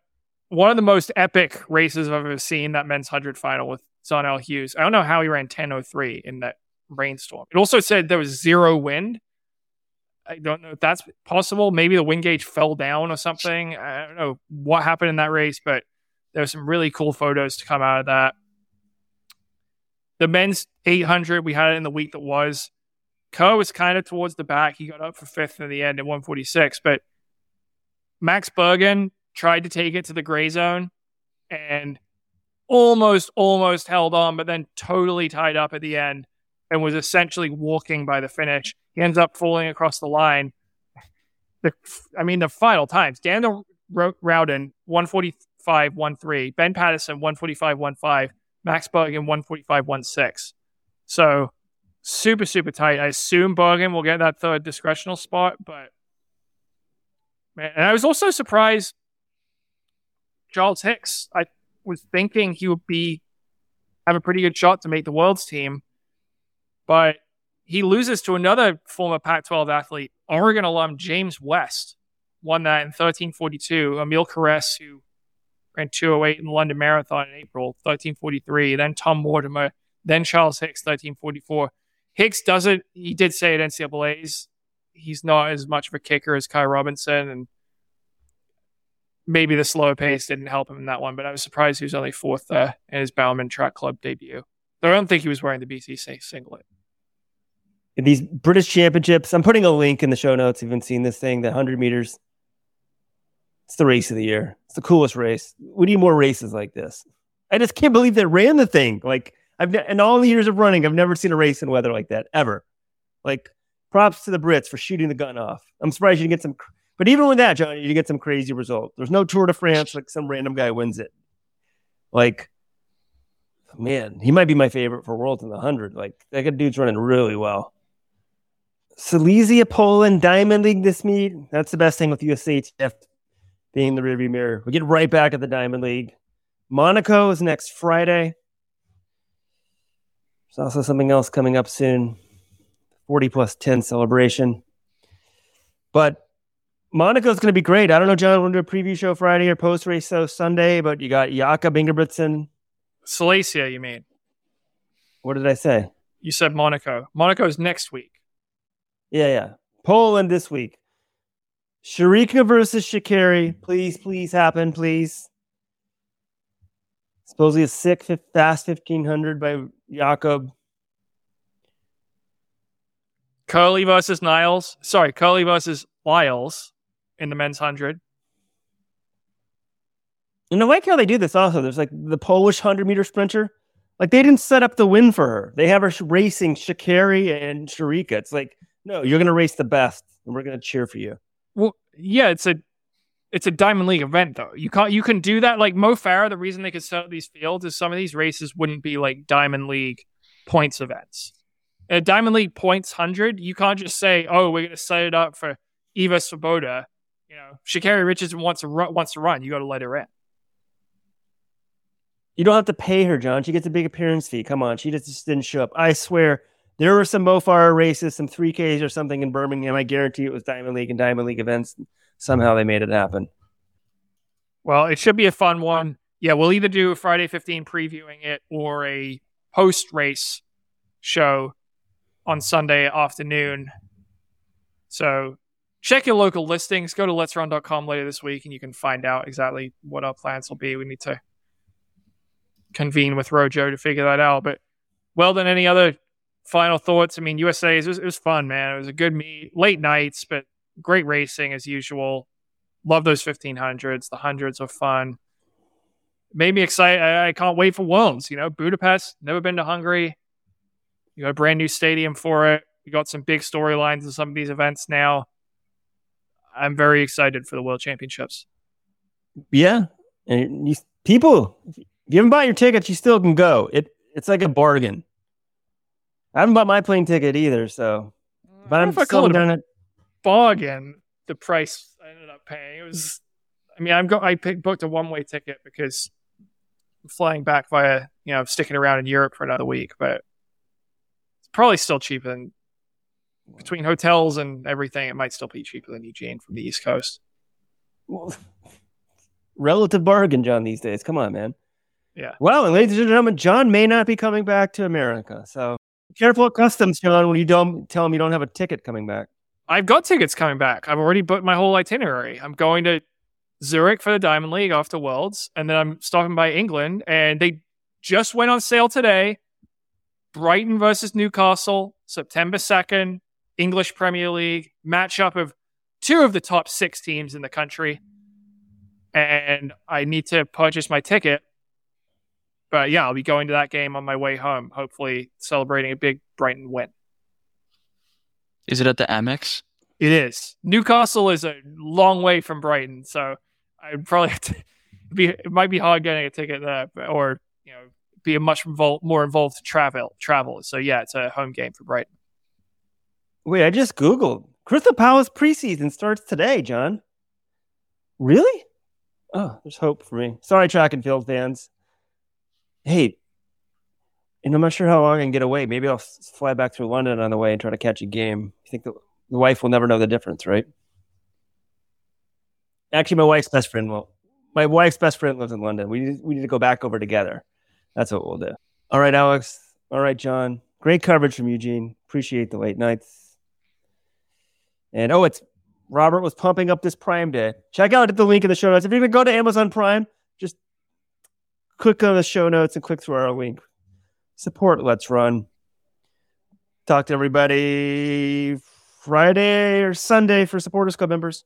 Speaker 5: one of the most epic races I've ever seen. That men's hundred final with Zharnel Hughes. I don't know how he ran 10:03 in that rainstorm. It also said there was zero wind. I don't know if that's possible. Maybe the wind gauge fell down or something. I don't know what happened in that race, but there were some really cool photos to come out of that. The men's 800, we had it in the week that was. Kerr was kind of towards the back. He got up for fifth in the end at 146, but Max Burgin tried to take it to the gray zone and almost, almost held on, but then totally tied up at the end and was essentially walking by the finish. He ends up falling across the line. The, I mean, the final times Daniel Rowden, 145 1 3, Ben Pattison, 145 1 5, Max Burgin, 145 1 6. So super, super tight. I assume Bergen will get that third discretional spot, but man, and I was also surprised Charles Hicks. I was thinking he would be have a pretty good shot to make the world's team, but he loses to another former Pac-12 athlete, Oregon alum James West, won that in 1342. Emile Cairess, who ran 208 in the London Marathon in April 1343. Then Tom Mortimer, then Charles Hicks 1344. Hicks doesn't. He did say at NCAA's he's not as much of a kicker as Ky Robinson, and maybe the slower pace didn't help him in that one. But I was surprised he was only fourth uh, in his Bowerman Track Club debut. I don't think he was wearing the BTC singlet.
Speaker 1: These British Championships. I'm putting a link in the show notes. If you haven't seen this thing, the 100 meters. It's the race of the year. It's the coolest race. We need more races like this. I just can't believe they ran the thing. Like I've in all the years of running, I've never seen a race in weather like that ever. Like props to the Brits for shooting the gun off. I'm surprised you didn't get some, but even with that, Johnny, you get some crazy result. There's no Tour de France like some random guy wins it. Like, man, he might be my favorite for Worlds in the hundred. Like that dude's running really well. Silesia, Poland, Diamond League this meet. That's the best thing with USATF being the rearview mirror. We get right back at the Diamond League. Monaco is next Friday. There's also something else coming up soon 40 plus 10 celebration. But Monaco is going to be great. I don't know, John, we'll do a preview show Friday or post race show Sunday, but you got Jakob Ingebrigtsen.
Speaker 5: Silesia, you mean?
Speaker 1: What did I say?
Speaker 5: You said Monaco. Monaco is next week.
Speaker 1: Yeah, yeah. Poland this week. Shericka versus Sha'Carri. Please, please happen, please. Supposedly a sick fast 1500 by Jakob.
Speaker 5: Kerley versus Niles. Sorry, Kerley versus Lyles in the men's 100.
Speaker 1: And I like how they do this also. There's like the Polish 100 meter sprinter. Like they didn't set up the win for her. They have her racing Sha'Carri and Shericka. It's like, no, you're going to race the best and we're going to cheer for you.
Speaker 5: Well, yeah, it's a it's a Diamond League event though. You can't you can do that like Mo Farah. The reason they could set up these fields is some of these races wouldn't be like Diamond League points events. A Diamond League points hundred, you can't just say, "Oh, we're going to set it up for Ewa Swoboda." You know, Sha'Carri Richardson wants to run. Wants to run. You got to let her in.
Speaker 1: You don't have to pay her, John. She gets a big appearance fee. Come on, she just didn't show up. I swear, there were some Mo Farah races, some 3Ks or something in Birmingham. I guarantee it was Diamond League and Diamond League events. Somehow they made it happen.
Speaker 5: Well, it should be a fun one. Yeah, we'll either do a Friday 15 previewing it or a post race show on Sunday afternoon. So check your local listings. Go to let's letsrun.com later this week and you can find out exactly what our plans will be. We need to convene with Rojo to figure that out. But well, then any other final thoughts? I mean, USA it was, it was fun, man. It was a good meet, late nights, but great racing as usual. Love those 1500s. The hundreds are fun. Made me excited. I, I can't wait for Worlds. You know, Budapest, never been to Hungary. You got a brand new stadium for it. You got some big storylines in some of these events now. I'm very excited for the World Championships.
Speaker 1: Yeah, and you, people, if you haven't bought your tickets, you still can go. It it's like a bargain. I haven't bought my plane ticket either, so mm,
Speaker 5: but I'm still doing it. Bargain. The price I ended up paying it was. I mean, I'm go. I picked, booked a one way ticket because I'm flying back via you know sticking around in Europe for another week, but it's probably still cheaper than between hotels and everything. It might still be cheaper than Eugene from the East Coast.
Speaker 1: Well, relative bargain, John. These days, come on, man.
Speaker 5: Yeah.
Speaker 1: Well, and ladies and gentlemen, John may not be coming back to America, so careful at customs, John, when you don't tell them you don't have a ticket coming back.
Speaker 5: I've got tickets coming back. I've already booked my whole itinerary. I'm going to Zurich for the Diamond League after Worlds, and then I'm stopping by England, and they just went on sale today. Brighton versus Newcastle, September 2nd, English Premier League, matchup of two of the top six teams in the country. And I need to purchase my ticket. but yeah, I'll be going to that game on my way home. Hopefully, celebrating a big Brighton win.
Speaker 7: Is it at the Amex?
Speaker 5: It is. Newcastle is a long way from Brighton, so I'd probably have to be. It might be hard getting a ticket there, or you know, be a much more involved travel. Travel. So yeah, it's a home game for Brighton.
Speaker 1: Wait, I just Googled. Crystal Palace preseason starts today, John. Really? Oh, there's hope for me. Sorry, track and field fans. Hey, and I'm not sure how long I can get away. Maybe I'll fly back through London on the way and try to catch a game. You think the, the wife will never know the difference, right? Actually, my wife's best friend will. My wife's best friend lives in London. We we need to go back over together. That's what we'll do. All right, Alex. All right, John. Great coverage from Eugene. Appreciate the late nights. And oh, it's Robert was pumping up this Prime Day. Check out the link in the show notes. If you're going to go to Amazon Prime, just click on the show notes and click through our link. Support Let's Run. Talk to everybody Friday or Sunday for Supporters Club members.